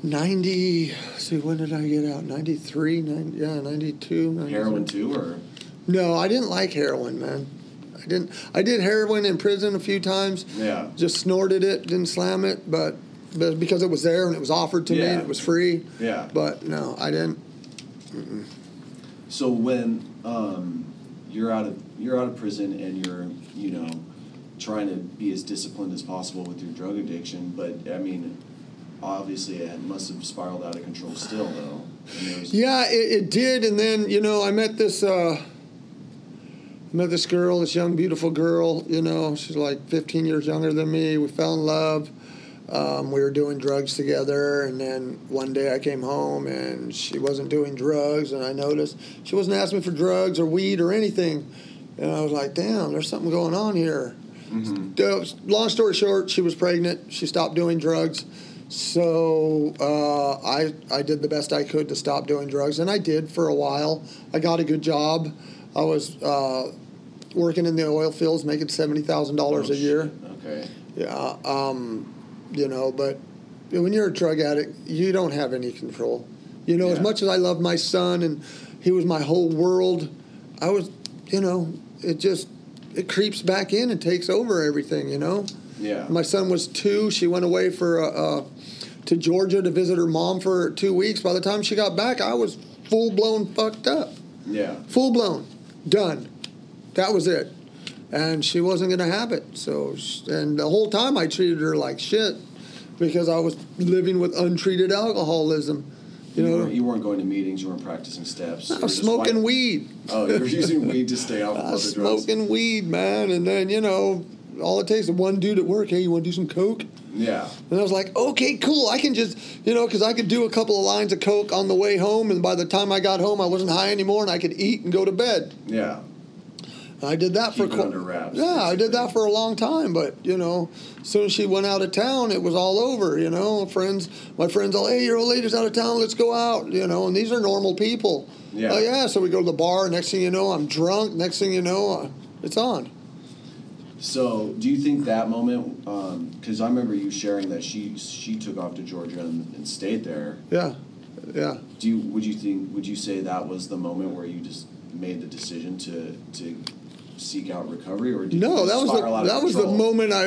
90. See, when did I get out? 93, 90, yeah, 92. 93. heroin too, or No, I didn't like heroin, man. I didn't. I did heroin in prison a few times. yeah, just snorted it, didn't slam it, but, but because it was there and it was offered to me and it was free. yeah. But no, I didn't. So when um, you're out of you're out of prison and you're you know trying to be as disciplined as possible with your drug addiction, but I mean, obviously it must have spiraled out of control still though. Yeah, it, it did, and then you know I met this. Uh, met this girl, this young, beautiful girl. You know, she's like 15 years younger than me. We fell in love. Um, we were doing drugs together, and then one day I came home and she wasn't doing drugs, and I noticed she wasn't asking me for drugs or weed or anything, and I was like, "Damn, there's something going on here." Uh, long story short, she was pregnant. She stopped doing drugs. So uh, I I did the best I could to stop doing drugs, and I did for a while. I got a good job. I was uh, working in the oil fields, making seventy thousand dollars Oh, a year, Okay. Yeah, um, you know, but when you're a drug addict, you don't have any control. You know, as much as I love my son and he was my whole world, I was, you know, it just it creeps back in and takes over everything. You know, Yeah. my son was two. She went away for uh, uh, to Georgia to visit her mom for two weeks. By the time she got back, I was full blown fucked up yeah. full blown, done. That was it. And she wasn't going to have it. So, and the whole time I treated her like shit because I was living with untreated alcoholism. You know, weren't, you weren't going to meetings. You weren't practicing steps. I was smoking weed. Oh, you were using weed to stay off of I was drugs. smoking weed, man. And then, you know, all it takes is one dude at work, hey, you want to do some coke? Yeah. And I was like, okay, cool. I can just, you know, because I could do a couple of lines of coke on the way home, and by the time I got home, I wasn't high anymore, and I could eat and go to bed. Yeah. I did that Keep for qu- wraps, Yeah, I did that for a long time, but you know, as soon as she went out of town, it was all over. You know, friends, my friends, all, hey, your old lady's out of town, let's go out. You know, and these are normal people. Yeah. Oh yeah, so we go to the bar. Next thing you know, I'm drunk. Next thing you know, uh, it's on. So, do you think that moment? Because I remember you sharing that she she took off to Georgia and, and stayed there. Yeah, yeah. Do you would you think would you say that was the moment where you just made the decision to to seek out recovery, or No, that was the that was the moment I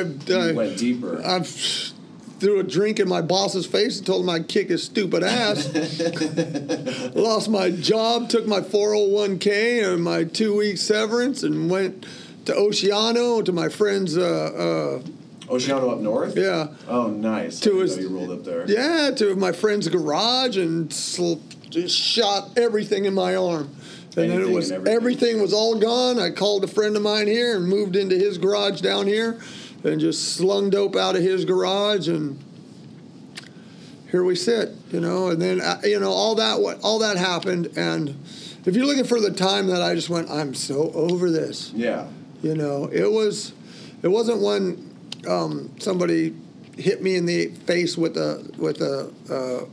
I, went deeper. I threw a drink in my boss's face and told him I'd kick his stupid ass. Lost my job, took my 401k and my two week severance, and went to Oceano to my friend's. Uh, uh, Oceano up north. yeah, Oh, nice. To his- you rolled up there. yeah, to my friend's garage and sl- just shot everything in my arm. And then it was everything. everything was all gone. I called a friend of mine here and moved into his garage down here, and just slung dope out of his garage and here we sit, you know. And then uh, you know all that what all that happened, and if you're looking for the time that I just went, I'm so over this. Yeah. You know, it was, it wasn't when um, somebody hit me in the face with a with a uh,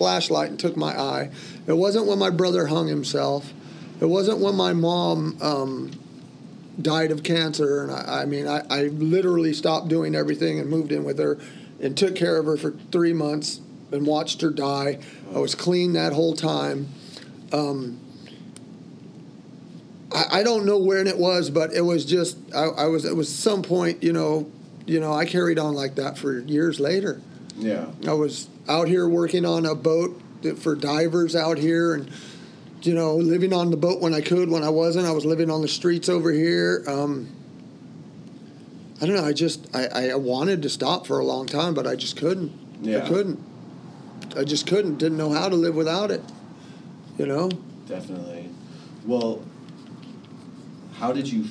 flashlight and took my eye. It wasn't when my brother hung himself. It wasn't when my mom um, died of cancer. And I, I mean, I, I literally stopped doing everything and moved in with her and took care of her for three months and watched her die. I was clean that whole time. I, I don't know when it was, but it was just I, I was it was some point, you know, you know, I carried on like that for years later. Yeah. I was out here working on a boat for divers out here and you know, living on the boat when I could, when I wasn't. I was living on the streets over here. Um, I don't know. I just I, I wanted to stop for a long time, but I just couldn't. Yeah. I couldn't. I just couldn't. Didn't know how to live without it. You know. Definitely. Well, how did you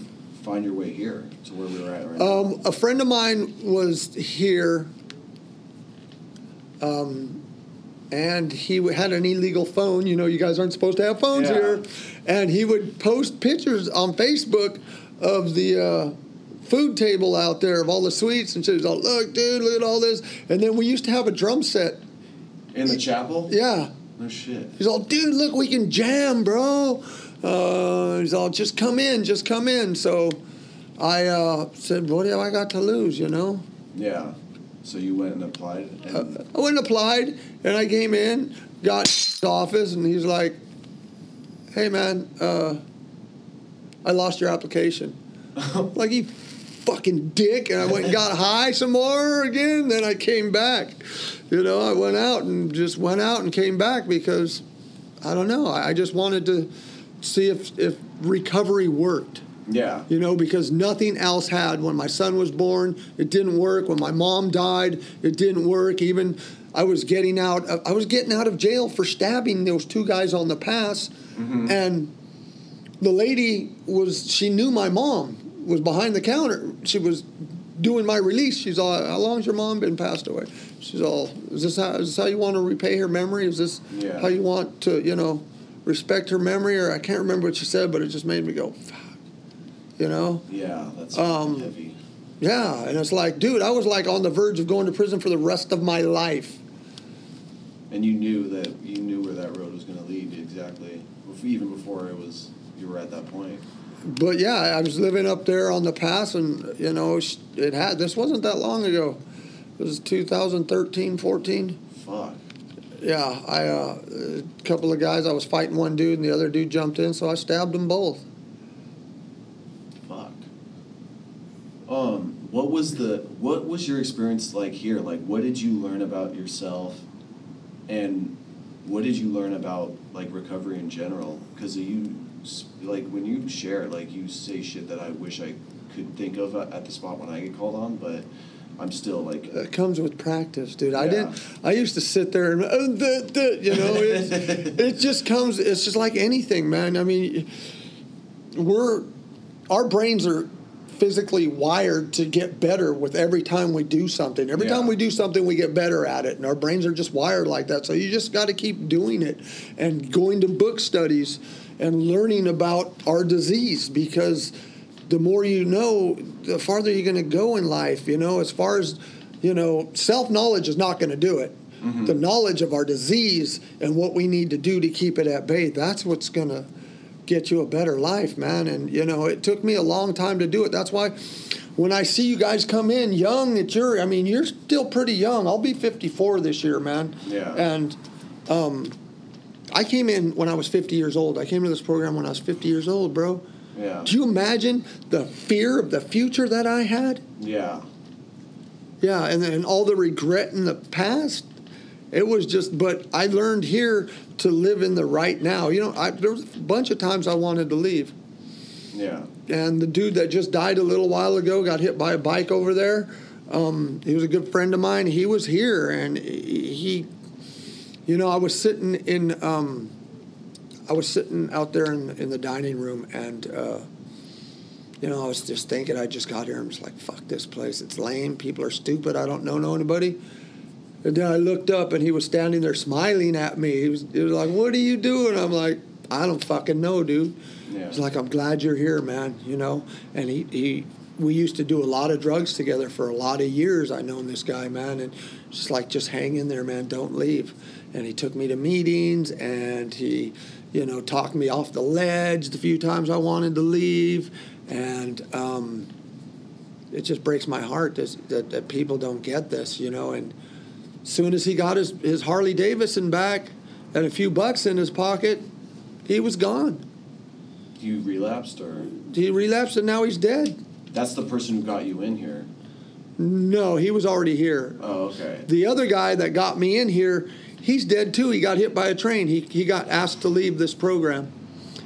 find your way here to where we were at right now? Um, a friend of mine was here, um, and he had an illegal phone. You know, you guys aren't supposed to have phones Yeah. here. And he would post pictures on Facebook of the uh, food table out there of all the sweets, and so he's all, "Look, dude, look at all this." And then we used to have a drum set. In the chapel? Yeah, No shit. He's all, dude, look, we can jam, bro. Uh, he's all, just come in, just come in. So I uh, said, what have I got to lose, you know? Yeah. So you went and applied. And, I went and applied, and I came in, got his office, and he's like, hey, man, uh, I lost your application. like, you fucking dick. And I went and got high some more again. Then I came back. You know, I went out and just went out and came back because I don't know. I I just wanted to see if, if recovery worked yeah. you know, because nothing else had. When my son was born, it didn't work. When my mom died, it didn't work. Even I was getting out. I was getting out of jail for stabbing those two guys on the pass, mm-hmm. and the lady was. She knew my mom was behind the counter. She was doing my release. She's all, "How long's your mom been passed away?" She's all, "Is this how? Is this how you want to repay her memory? Is this Yeah. how you want to, you know?" Respect her memory, or I can't remember what she said, but it just made me go, "Fuck," you know. Yeah. That's Um, heavy. Yeah, and it's like, dude, I was like on the verge of going to prison for the rest of my life. And you knew that you knew where that road was going to lead exactly, even before it was you were at that point. but yeah, I was living up there on the pass, and you know, it had. This wasn't that long ago. It was 2013, 14. Fuck. Yeah, I uh, a couple of guys. I was fighting one dude, and the other dude jumped in, so I stabbed them both. Fuck. Um, what was the what was your experience like here? Like, what did you learn about yourself, and what did you learn about like recovery in general? Because you like when you share, like you say shit that I wish I could think of at the spot when I get called on, but I'm still like, It comes with practice, dude. I didn't. I used to sit there and uh, duh, duh, you know, it, it just comes. It's just like anything, man. I mean, we're our brains are physically wired to get better with every time we do something. Every Yeah. time we do something, we get better at it, and our brains are just wired like that. So you just got to keep doing it and going to book studies and learning about our disease because the more you know, the farther you're going to go in life. You know, as far as you know, self knowledge is not going to do it. Mm-hmm. The knowledge of our disease and what we need to do to keep it at bay, that's what's going to get you a better life, man. And you know, it took me a long time to do it. That's why when I see you guys come in young at your I mean, you're still pretty young. I'll be 54 this year, man. Yeah. And um I came in when I was 50 years old. I came to this program when I was 50 years old, bro. yeah, Do you imagine the fear of the future that I had? yeah, Yeah, and then all the regret in the past. It was just, but I learned here to live in the right now. You know, I, there was a bunch of times I wanted to leave. yeah, And the dude that just died a little while ago got hit by a bike over there. Um, he was a good friend of mine. He was here, and he, you know, I was sitting in, um, I was sitting out there in, in the dining room, and uh, you know, I was just thinking. I just got here and was like, "Fuck this place. It's lame. People are stupid. I don't know know anybody." And then I looked up, and he was standing there smiling at me. He was, he was like, "What are you doing?" I'm like, "I don't fucking know, dude." yeah. He's like, I'm glad you're here, man. You know, and he, he we used to do a lot of drugs together for a lot of years. I known this guy, man, and just like, just hang in there, man. Don't leave. And he took me to meetings, and he, you know, talked me off the ledge the few times I wanted to leave, and um, it just breaks my heart that, that that people don't get this, you know. And soon as he got his his Harley Davidson back and a few bucks in his pocket, he was gone. You relapsed, or He relapsed and now he's dead. that's the person who got you in here? No, he was already here. Oh, okay. The other guy that got me in here, he's dead too. He got hit by a train. He, he got asked to leave this program.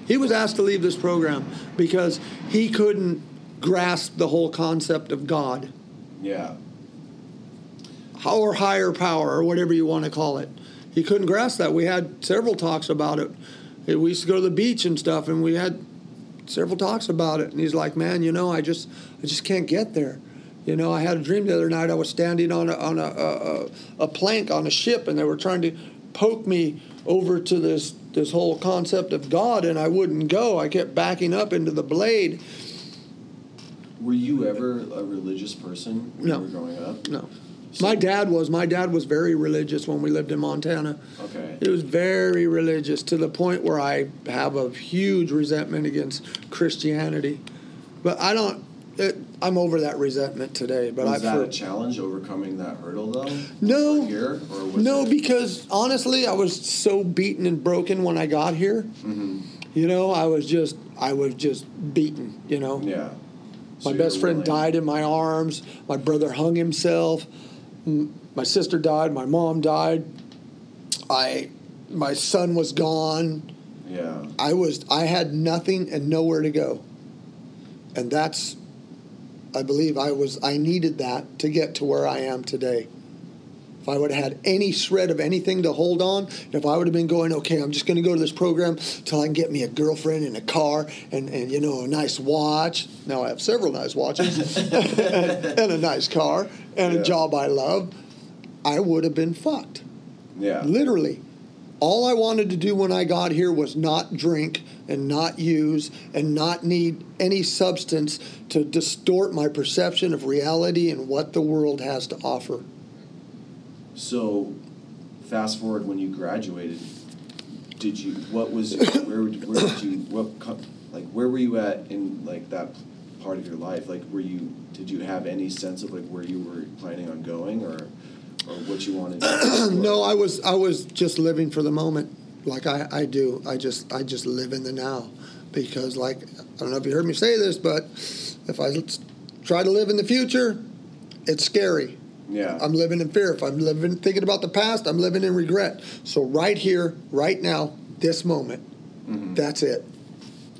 He was asked to leave this program because he couldn't grasp the whole concept of God Yeah, or higher power or whatever you want to call it. He couldn't grasp that. We had several talks about it. We used to go to the beach and stuff, and we had several talks about it. And he's like, "Man, you know, I just, I just can't get there." You know, I had a dream the other night. I was standing on a on a, a, a plank on a ship, and they were trying to poke me over to this this whole concept of God, and I wouldn't go. I kept backing up into the blade. Were you ever a religious person when No. you were growing up? No, my dad was. My dad was very religious when we lived in Montana. Okay. He was very religious to the point where I have a huge resentment against Christianity. But I don't. It, I'm over that resentment today. But was I that for, a challenge overcoming that hurdle though? No. Here or was no, it, because honestly, I was so beaten and broken when I got here. Mhm. You know, I was just I was just beaten. You know, Yeah. So my best friend willing- died in my arms. My brother hung himself. My sister died. My mom died. I, my son was gone. Yeah. I was I had nothing and nowhere to go. And that's I believe I was I needed that to get to where I am today. If I would have had any shred of anything to hold on, if I would have been going, okay, I'm just going to go to this program till I can get me a girlfriend and a car and, and you know, a nice watch. Now I have several nice watches and, and a nice car and Yeah. a job I love. I would have been fucked. Yeah. Literally. All I wanted to do when I got here was not drink and not use and not need any substance to distort my perception of reality and what the world has to offer. So, fast forward when you graduated, did you? What was? Where? Where did you? What? like where were you at in like that part of your life? Like were you did you have any sense of like where you were planning on going or or what you wanted no, I was I was just living for the moment, like I, I do. I just I just live in the now, because like I don't know if you heard me say this, but if I try to live in the future, it's scary. Yeah. I'm living in fear. If I'm living thinking about the past, I'm living in regret. So right here, right now, this moment, Mm-hmm. that's it.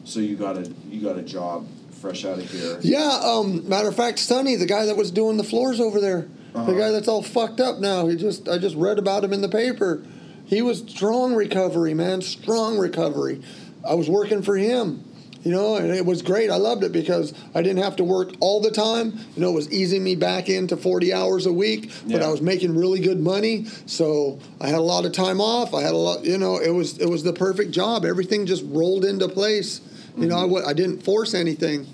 so you got a you got a job fresh out of here. Yeah. Um. Matter of fact, Sonny, the guy that was doing the floors over there, the Uh-huh. guy that's all fucked up now. He just I just read about him in the paper. He was strong recovery, man. Strong recovery. I was working for him. You know, and it was great. I loved it because I didn't have to work all the time. You know, it was easing me back into 40 hours a week, but Yeah. I was making really good money. So I had a lot of time off. I had a lot, you know, it was it was the perfect job. Everything just rolled into place. You know, I w- I didn't force anything.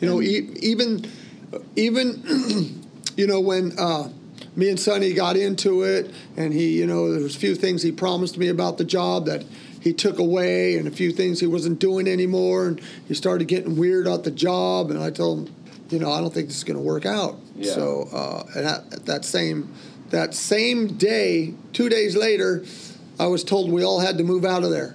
You know, e- even even you know when uh, me and Sonny got into it, and he, you know, there was a few things he promised me about the job that he took away, and a few things he wasn't doing anymore, and he started getting weird at the job, and I told him, you know, I don't think this is going to work out. Yeah. So uh, and that, that same that same day, two days later, I was told we all had to move out of there.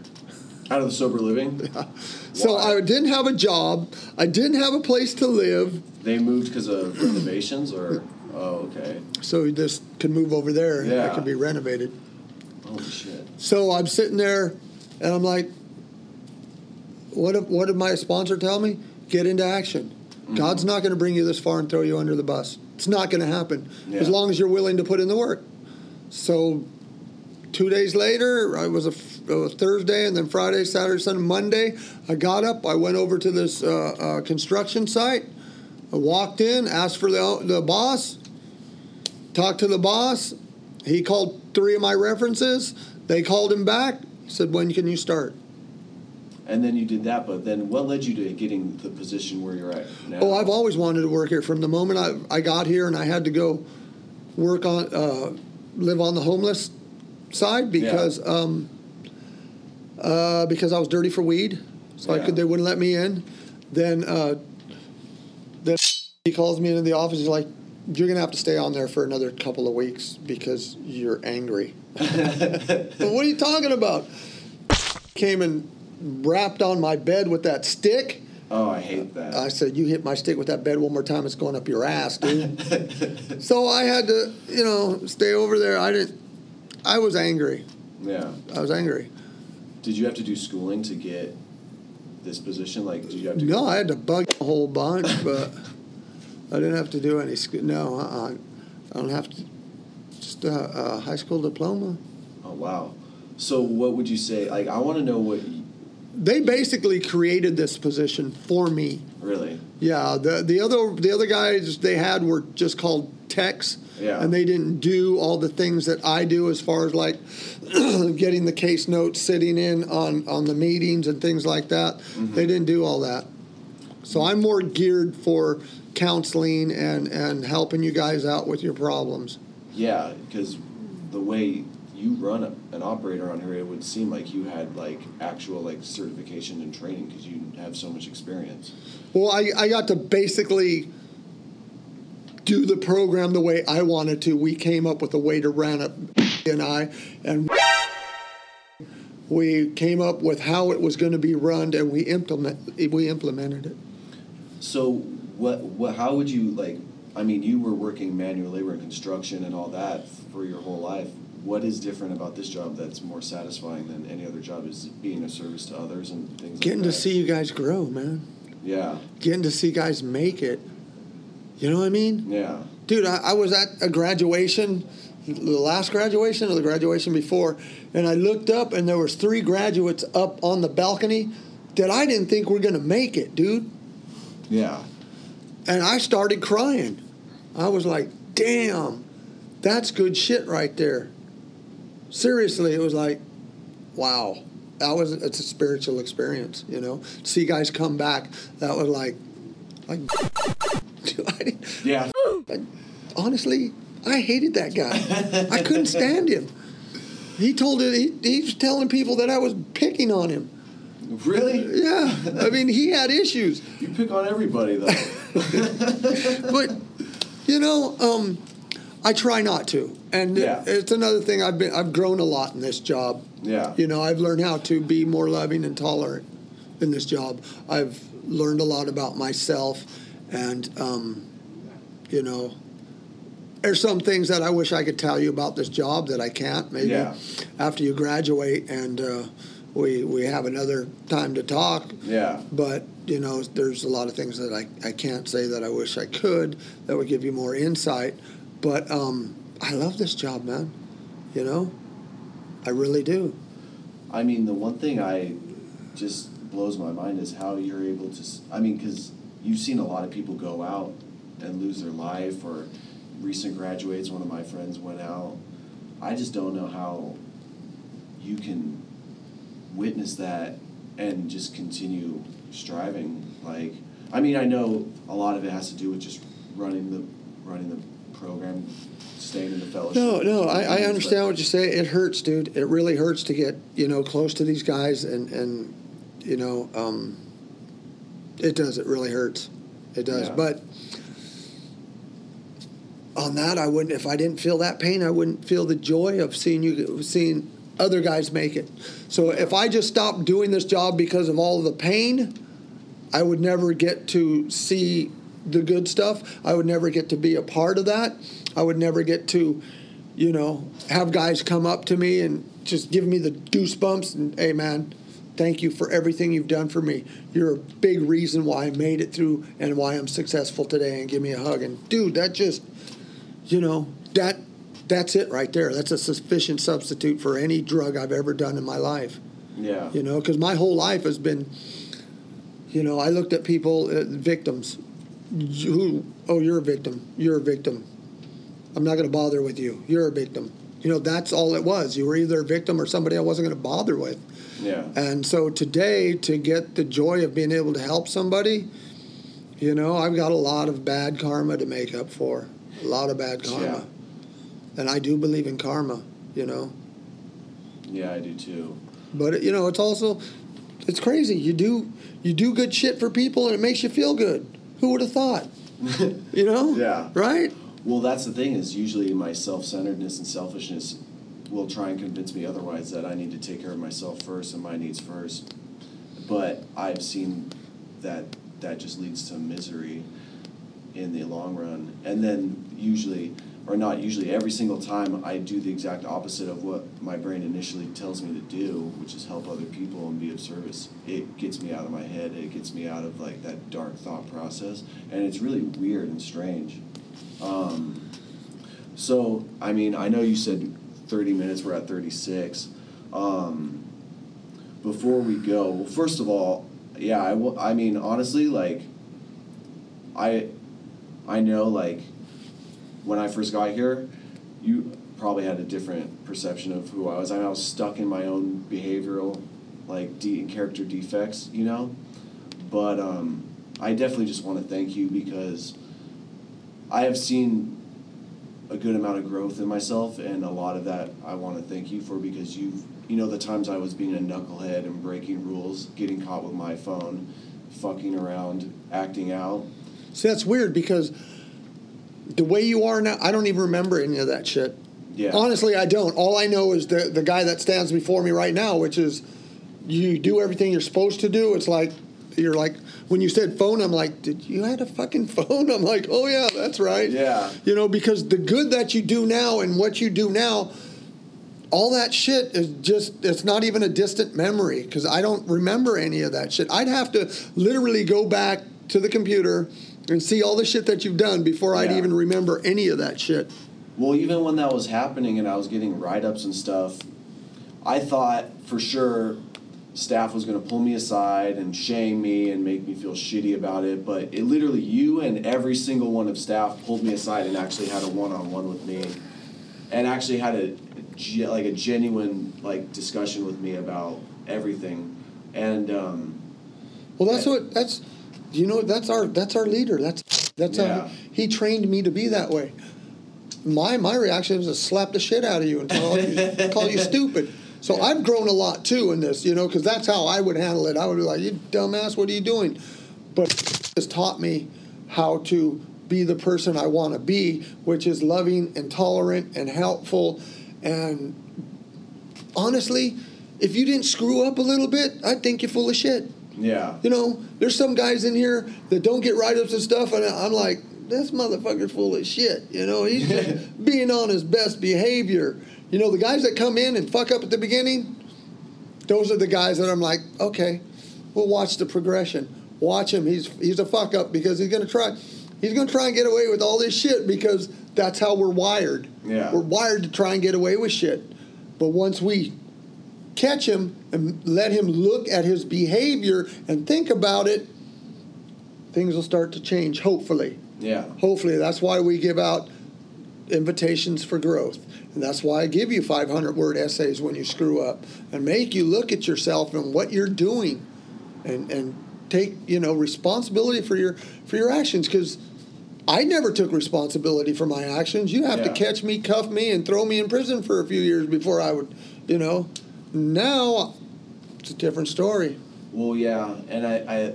Out of the sober living. Yeah. So? I didn't have a job. I didn't have a place to live. They moved because of renovations or oh okay. So this could move over there and Yeah. it could be renovated. Holy shit. So I'm sitting there and I'm like, what did, what did my sponsor tell me? Get into action. Mm-hmm. God's not going to bring you this far and throw you under the bus. It's not going to happen Yeah. as long as you're willing to put in the work. So two days later, I was a Thursday and then Friday, Saturday, Sunday, Monday. I got up. I went over to this uh, uh, construction site. I walked in, asked for the, the boss, talked to the boss. He called three of my references. They called him back. He said, "When can you start?" And then you did that, but then what led you to getting the position where you're at now? Oh, I've always wanted to work here from the moment I, I got here, and I had to go work on uh, live on the homeless side because um, uh, because I was dirty for weed, so I could they wouldn't let me in. Then uh, then he calls me into the office. He's like, "You're gonna have to stay on there for another couple of weeks because you're angry." but what are you talking about? Came and rapped on my bed with that stick. Oh, I hate that. I said, "You hit my stick with that bed one more time, it's going up your ass, dude." so I had to, you know, stay over there. I didn't. I was angry. yeah. I was angry. Did you have to do schooling to get this position? Like, did you have to? No, I had to bug a whole bunch, but I didn't have to do any. school. No, uh-uh. I don't have to. Just a, a high school diploma. Oh wow. So what would you say? Like, I want to know what. They basically created this position for me. Really? Yeah, the the other the other guys they had were just called techs. Yeah. And they didn't do all the things that I do as far as like getting the case notes, sitting in on on the meetings and things like that. Mm-hmm. They didn't do all that. So I'm more geared for counseling and and helping you guys out with your problems. Yeah, because the way you run a, an operator on here, it would seem like you had like actual like certification and training because you have so much experience. Well, I, I got to basically do the program the way I wanted to. We came up with a way to run it, and I, and we came up with how it was going to be run, and we implement we implemented it. So what what how would you like? I mean, you were working manual labor and construction and all that for your whole life. What is different about this job that's more satisfying than any other job? Is being a service to others and things Getting like to see you guys grow, man. Yeah, Getting to see guys make it. You know what I mean? yeah, Dude, I, I was at a graduation, the last graduation or the graduation before, and I looked up and there was three graduates up on the balcony that I didn't think were gonna make it, dude. yeah. And I started crying. I was like, damn, that's good shit right there. Seriously, it was like, wow. That was it's a spiritual experience, you know. See guys come back, that was like like Yeah, honestly, I hated that guy. I couldn't stand him. He told it. He, he was telling people that I was picking on him. Really? Yeah, I mean, he had issues, You pick on everybody though. but you know, um, I try not to, and Yeah. it's another thing. I've been I've grown a lot in this job. yeah. You know, I've learned how to be more loving and tolerant in this job. I've learned a lot about myself, and um, you know, there's some things that I wish I could tell you about this job that I can't. Maybe Yeah. after you graduate and uh, we we have another time to talk. Yeah. But you know, there's a lot of things that I, I can't say that I wish I could that would give you more insight. But um, I love this job, man. You know, I really do. I mean, the one thing I just blows my mind is how you're able to. I mean, because you've seen a lot of people go out and lose their life, or recent graduates. One of my friends went out. I just don't know how you can witness that and just continue striving. Like, I mean, I know a lot of it has to do with just running the running the program, staying in the fellowship. No, no, I, I understand what you say. It hurts, dude. It really hurts to get you know close to these guys, and and you know, um, it does. It really hurts. It does. Yeah. But on that, I wouldn't. If I didn't feel that pain, I wouldn't feel the joy of seeing you, seeing other guys make it. So if I just stopped doing this job because of all of the pain, I would never get to see the good stuff. I would never get to be a part of that. I would never get to, you know, have guys come up to me and just give me the goosebumps and, hey, man, thank you for everything you've done for me. You're a big reason why I made it through and why I'm successful today and give me a hug. And, dude, that just, you know, that. That's it right there. That's a sufficient substitute for any drug I've ever done in my life. Yeah. you know because my whole life has been you know i looked at people uh, victims. Who oh you're a victim. You're a victim. I'm not going to bother with you. You're a victim. You know that's all it was. You were either a victim or somebody i wasn't going to bother with. Yeah. and so today to get the joy of being able to help somebody you know i've got a lot of bad karma to make up for. A lot of bad karma. Yeah. And i do believe in karma you know Yeah, I do too. But you know, it's also it's crazy. You do you do good shit for people and it makes you feel good. Who would have thought? You know? Yeah. Right? Well, that's the thing is usually my self-centeredness and selfishness will try and convince me otherwise that I need to take care of myself first and my needs first. But I've seen that that just leads to misery in the long run. And then usually or not usually every single time I do the exact opposite of what my brain initially tells me to do, which is help other people and be of service. It gets me out of my head. It gets me out of like that dark thought process, and it's really weird and strange. Um, so, I mean, I know you said 30 minutes, we're at 36. Um, before we go, well, first of all, yeah, I, will, I mean, honestly, like, I, I know, like, when I first got here, you probably had a different perception of who I was. I, mean, I was stuck in my own behavioral, like, de- character defects, you know? But um, I definitely just want to thank you because I have seen a good amount of growth in myself, and a lot of that I want to thank you for because you've, you know, the times I was being a knucklehead and breaking rules, getting caught with my phone, fucking around, acting out. See that's weird because the way you are now, I don't even remember any of that shit. Yeah. Honestly, I don't. All I know is the the guy that stands before me right now, which is you do everything you're supposed to do. It's like you're like when you said phone, I'm like, did you had a fucking phone? I'm like, oh yeah, that's right. Yeah. You know, because the good that you do now and what you do now, all that shit is just it's not even a distant memory because I don't remember any of that shit. I'd have to literally go back to the computer and see all the shit that you've done before I'd Yeah. even remember any of that shit. Well, even when that was happening and I was getting write ups and stuff, I thought for sure staff was going to pull me aside and shame me and make me feel shitty about it. But it literally, you and every single one of staff pulled me aside and actually had a one on one with me and actually had a like a genuine like discussion with me about everything. And um, Well, that's Yeah. what that's you know that's our that's our leader. That's that's Yeah. how he trained me to be that way. My my reaction was to slap the shit out of you and call you call you stupid. So Yeah. I've grown a lot too in this, you know, because that's how I would handle it. I would be like, "You dumbass, what are you doing?" But has taught me how to be the person I want to be, which is loving and tolerant and helpful. And honestly, if you didn't screw up a little bit, I'd think you're full of shit. Yeah. You know, there's some guys in here that don't get write-ups and stuff, and I'm like, this motherfucker's full of shit. You know, he's just being on his best behavior. You know, the guys that come in and fuck up at the beginning, those are the guys that I'm like, okay, we'll watch the progression. Watch him. He's he's a fuck up because he's gonna try. He's gonna try and get away with all this shit because that's how we're wired. Yeah. We're wired to try and get away with shit. But once we catch him and let him look at his behavior and think about it, things will start to change, hopefully. Yeah. Hopefully. That's why we give out invitations for growth. And that's why I give you 500 word essays when you screw up and make you look at yourself and what you're doing and, and take, you know, responsibility for your for your actions because I never took responsibility for my actions. You have to catch me, cuff me, and throw me in prison for a few years before I would, you know. Now it's a different story. Well, yeah, and I, I,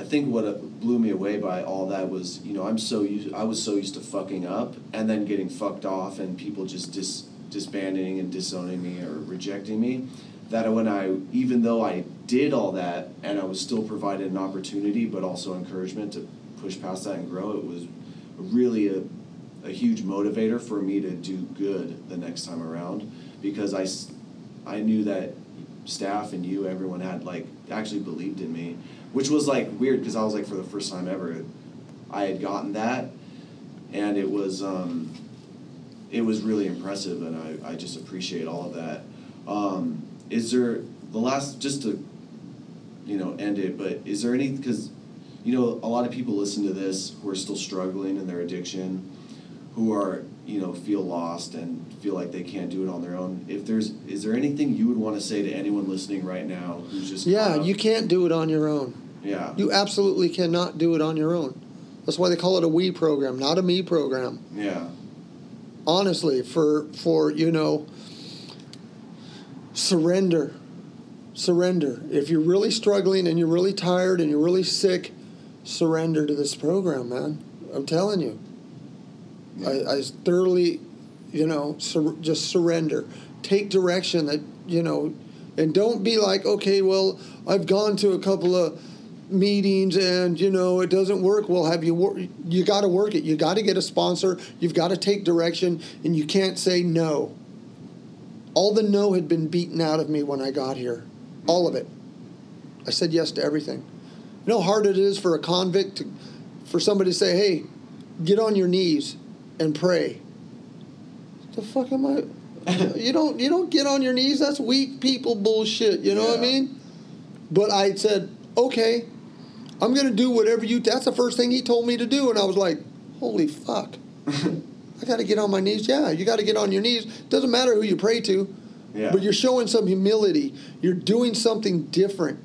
I think what uh, blew me away by all that was, you know, I'm so used, I was so used to fucking up and then getting fucked off and people just dis, disbanding and disowning me or rejecting me, that when I, even though I did all that and I was still provided an opportunity, but also encouragement to push past that and grow, it was really a, a huge motivator for me to do good the next time around because I, I knew that staff and you, everyone had like actually believed in me, which was like weird because I was like for the first time ever, I had gotten that, and it was um, it was really impressive, and I, I just appreciate all of that. Um, is there the last just to, you know, end it? But is there any because, you know, a lot of people listen to this who are still struggling in their addiction, who are you know feel lost and feel like they can't do it on their own. If there's is there anything you would want to say to anyone listening right now who's just Yeah, you can't do it on your own. yeah You absolutely cannot do it on your own. That's why they call it a we program, not a me program. yeah Honestly, for for you know surrender. Surrender. If you're really struggling and you're really tired and you're really sick, surrender to this program, man. I'm telling you. I, I thoroughly, you know, sur- just surrender. Take direction that, you know, and don't be like, okay, well, I've gone to a couple of meetings and, you know, it doesn't work. Well, have you wor- you got to work it. You got to get a sponsor. You've got to take direction and you can't say no. All the no had been beaten out of me when I got here. All of it. I said yes to everything. You know how hard it is for a convict to, for somebody to say, hey, get on your knees and pray. The fuck am I? you don't you don't get on your knees. That's weak people bullshit. You know what I mean? But I said, okay, I'm gonna do whatever you. That's the first thing he told me to do, and I was like, holy fuck. I got to get on my knees. Yeah, you got to get on your knees. Doesn't matter who you pray to, Yeah. but you're showing some humility. You're doing something different.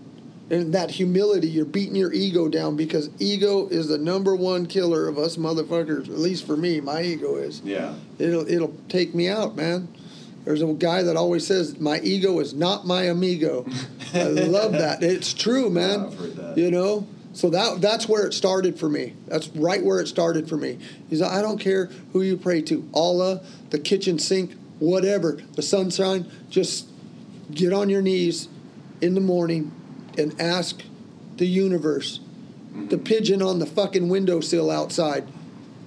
And that humility, you're beating your ego down because ego is the number one killer of us motherfuckers. At least for me, my ego is. yeah It'll it'll take me out, man. There's a guy that always says, "My ego is not my amigo." I love that. It's true, man. Yeah, I've heard that. You know. So that that's where it started for me. That's right where it started for me. He's like, I don't care who you pray to, Allah, the kitchen sink, whatever, the sunshine. Just get on your knees in the morning and ask the universe, the pigeon on the fucking windowsill outside,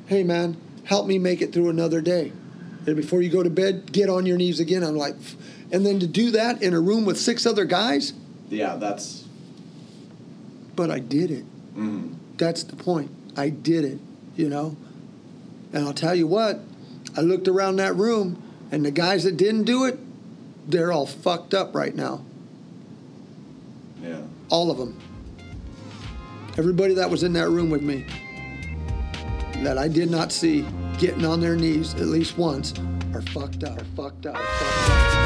hey man, help me make it through another day. And before you go to bed, get on your knees again. I'm like, and then to do that in a room with six other guys, yeah that's but I did it. mm, That's the point. I did it, you know? And I'll tell you what, I looked around that room, and the guys that didn't do it, they're all fucked up right now. Yeah All of them. Everybody that was in that room with me that I did not see getting on their knees at least once are fucked up. Are fucked up. Are fucked up.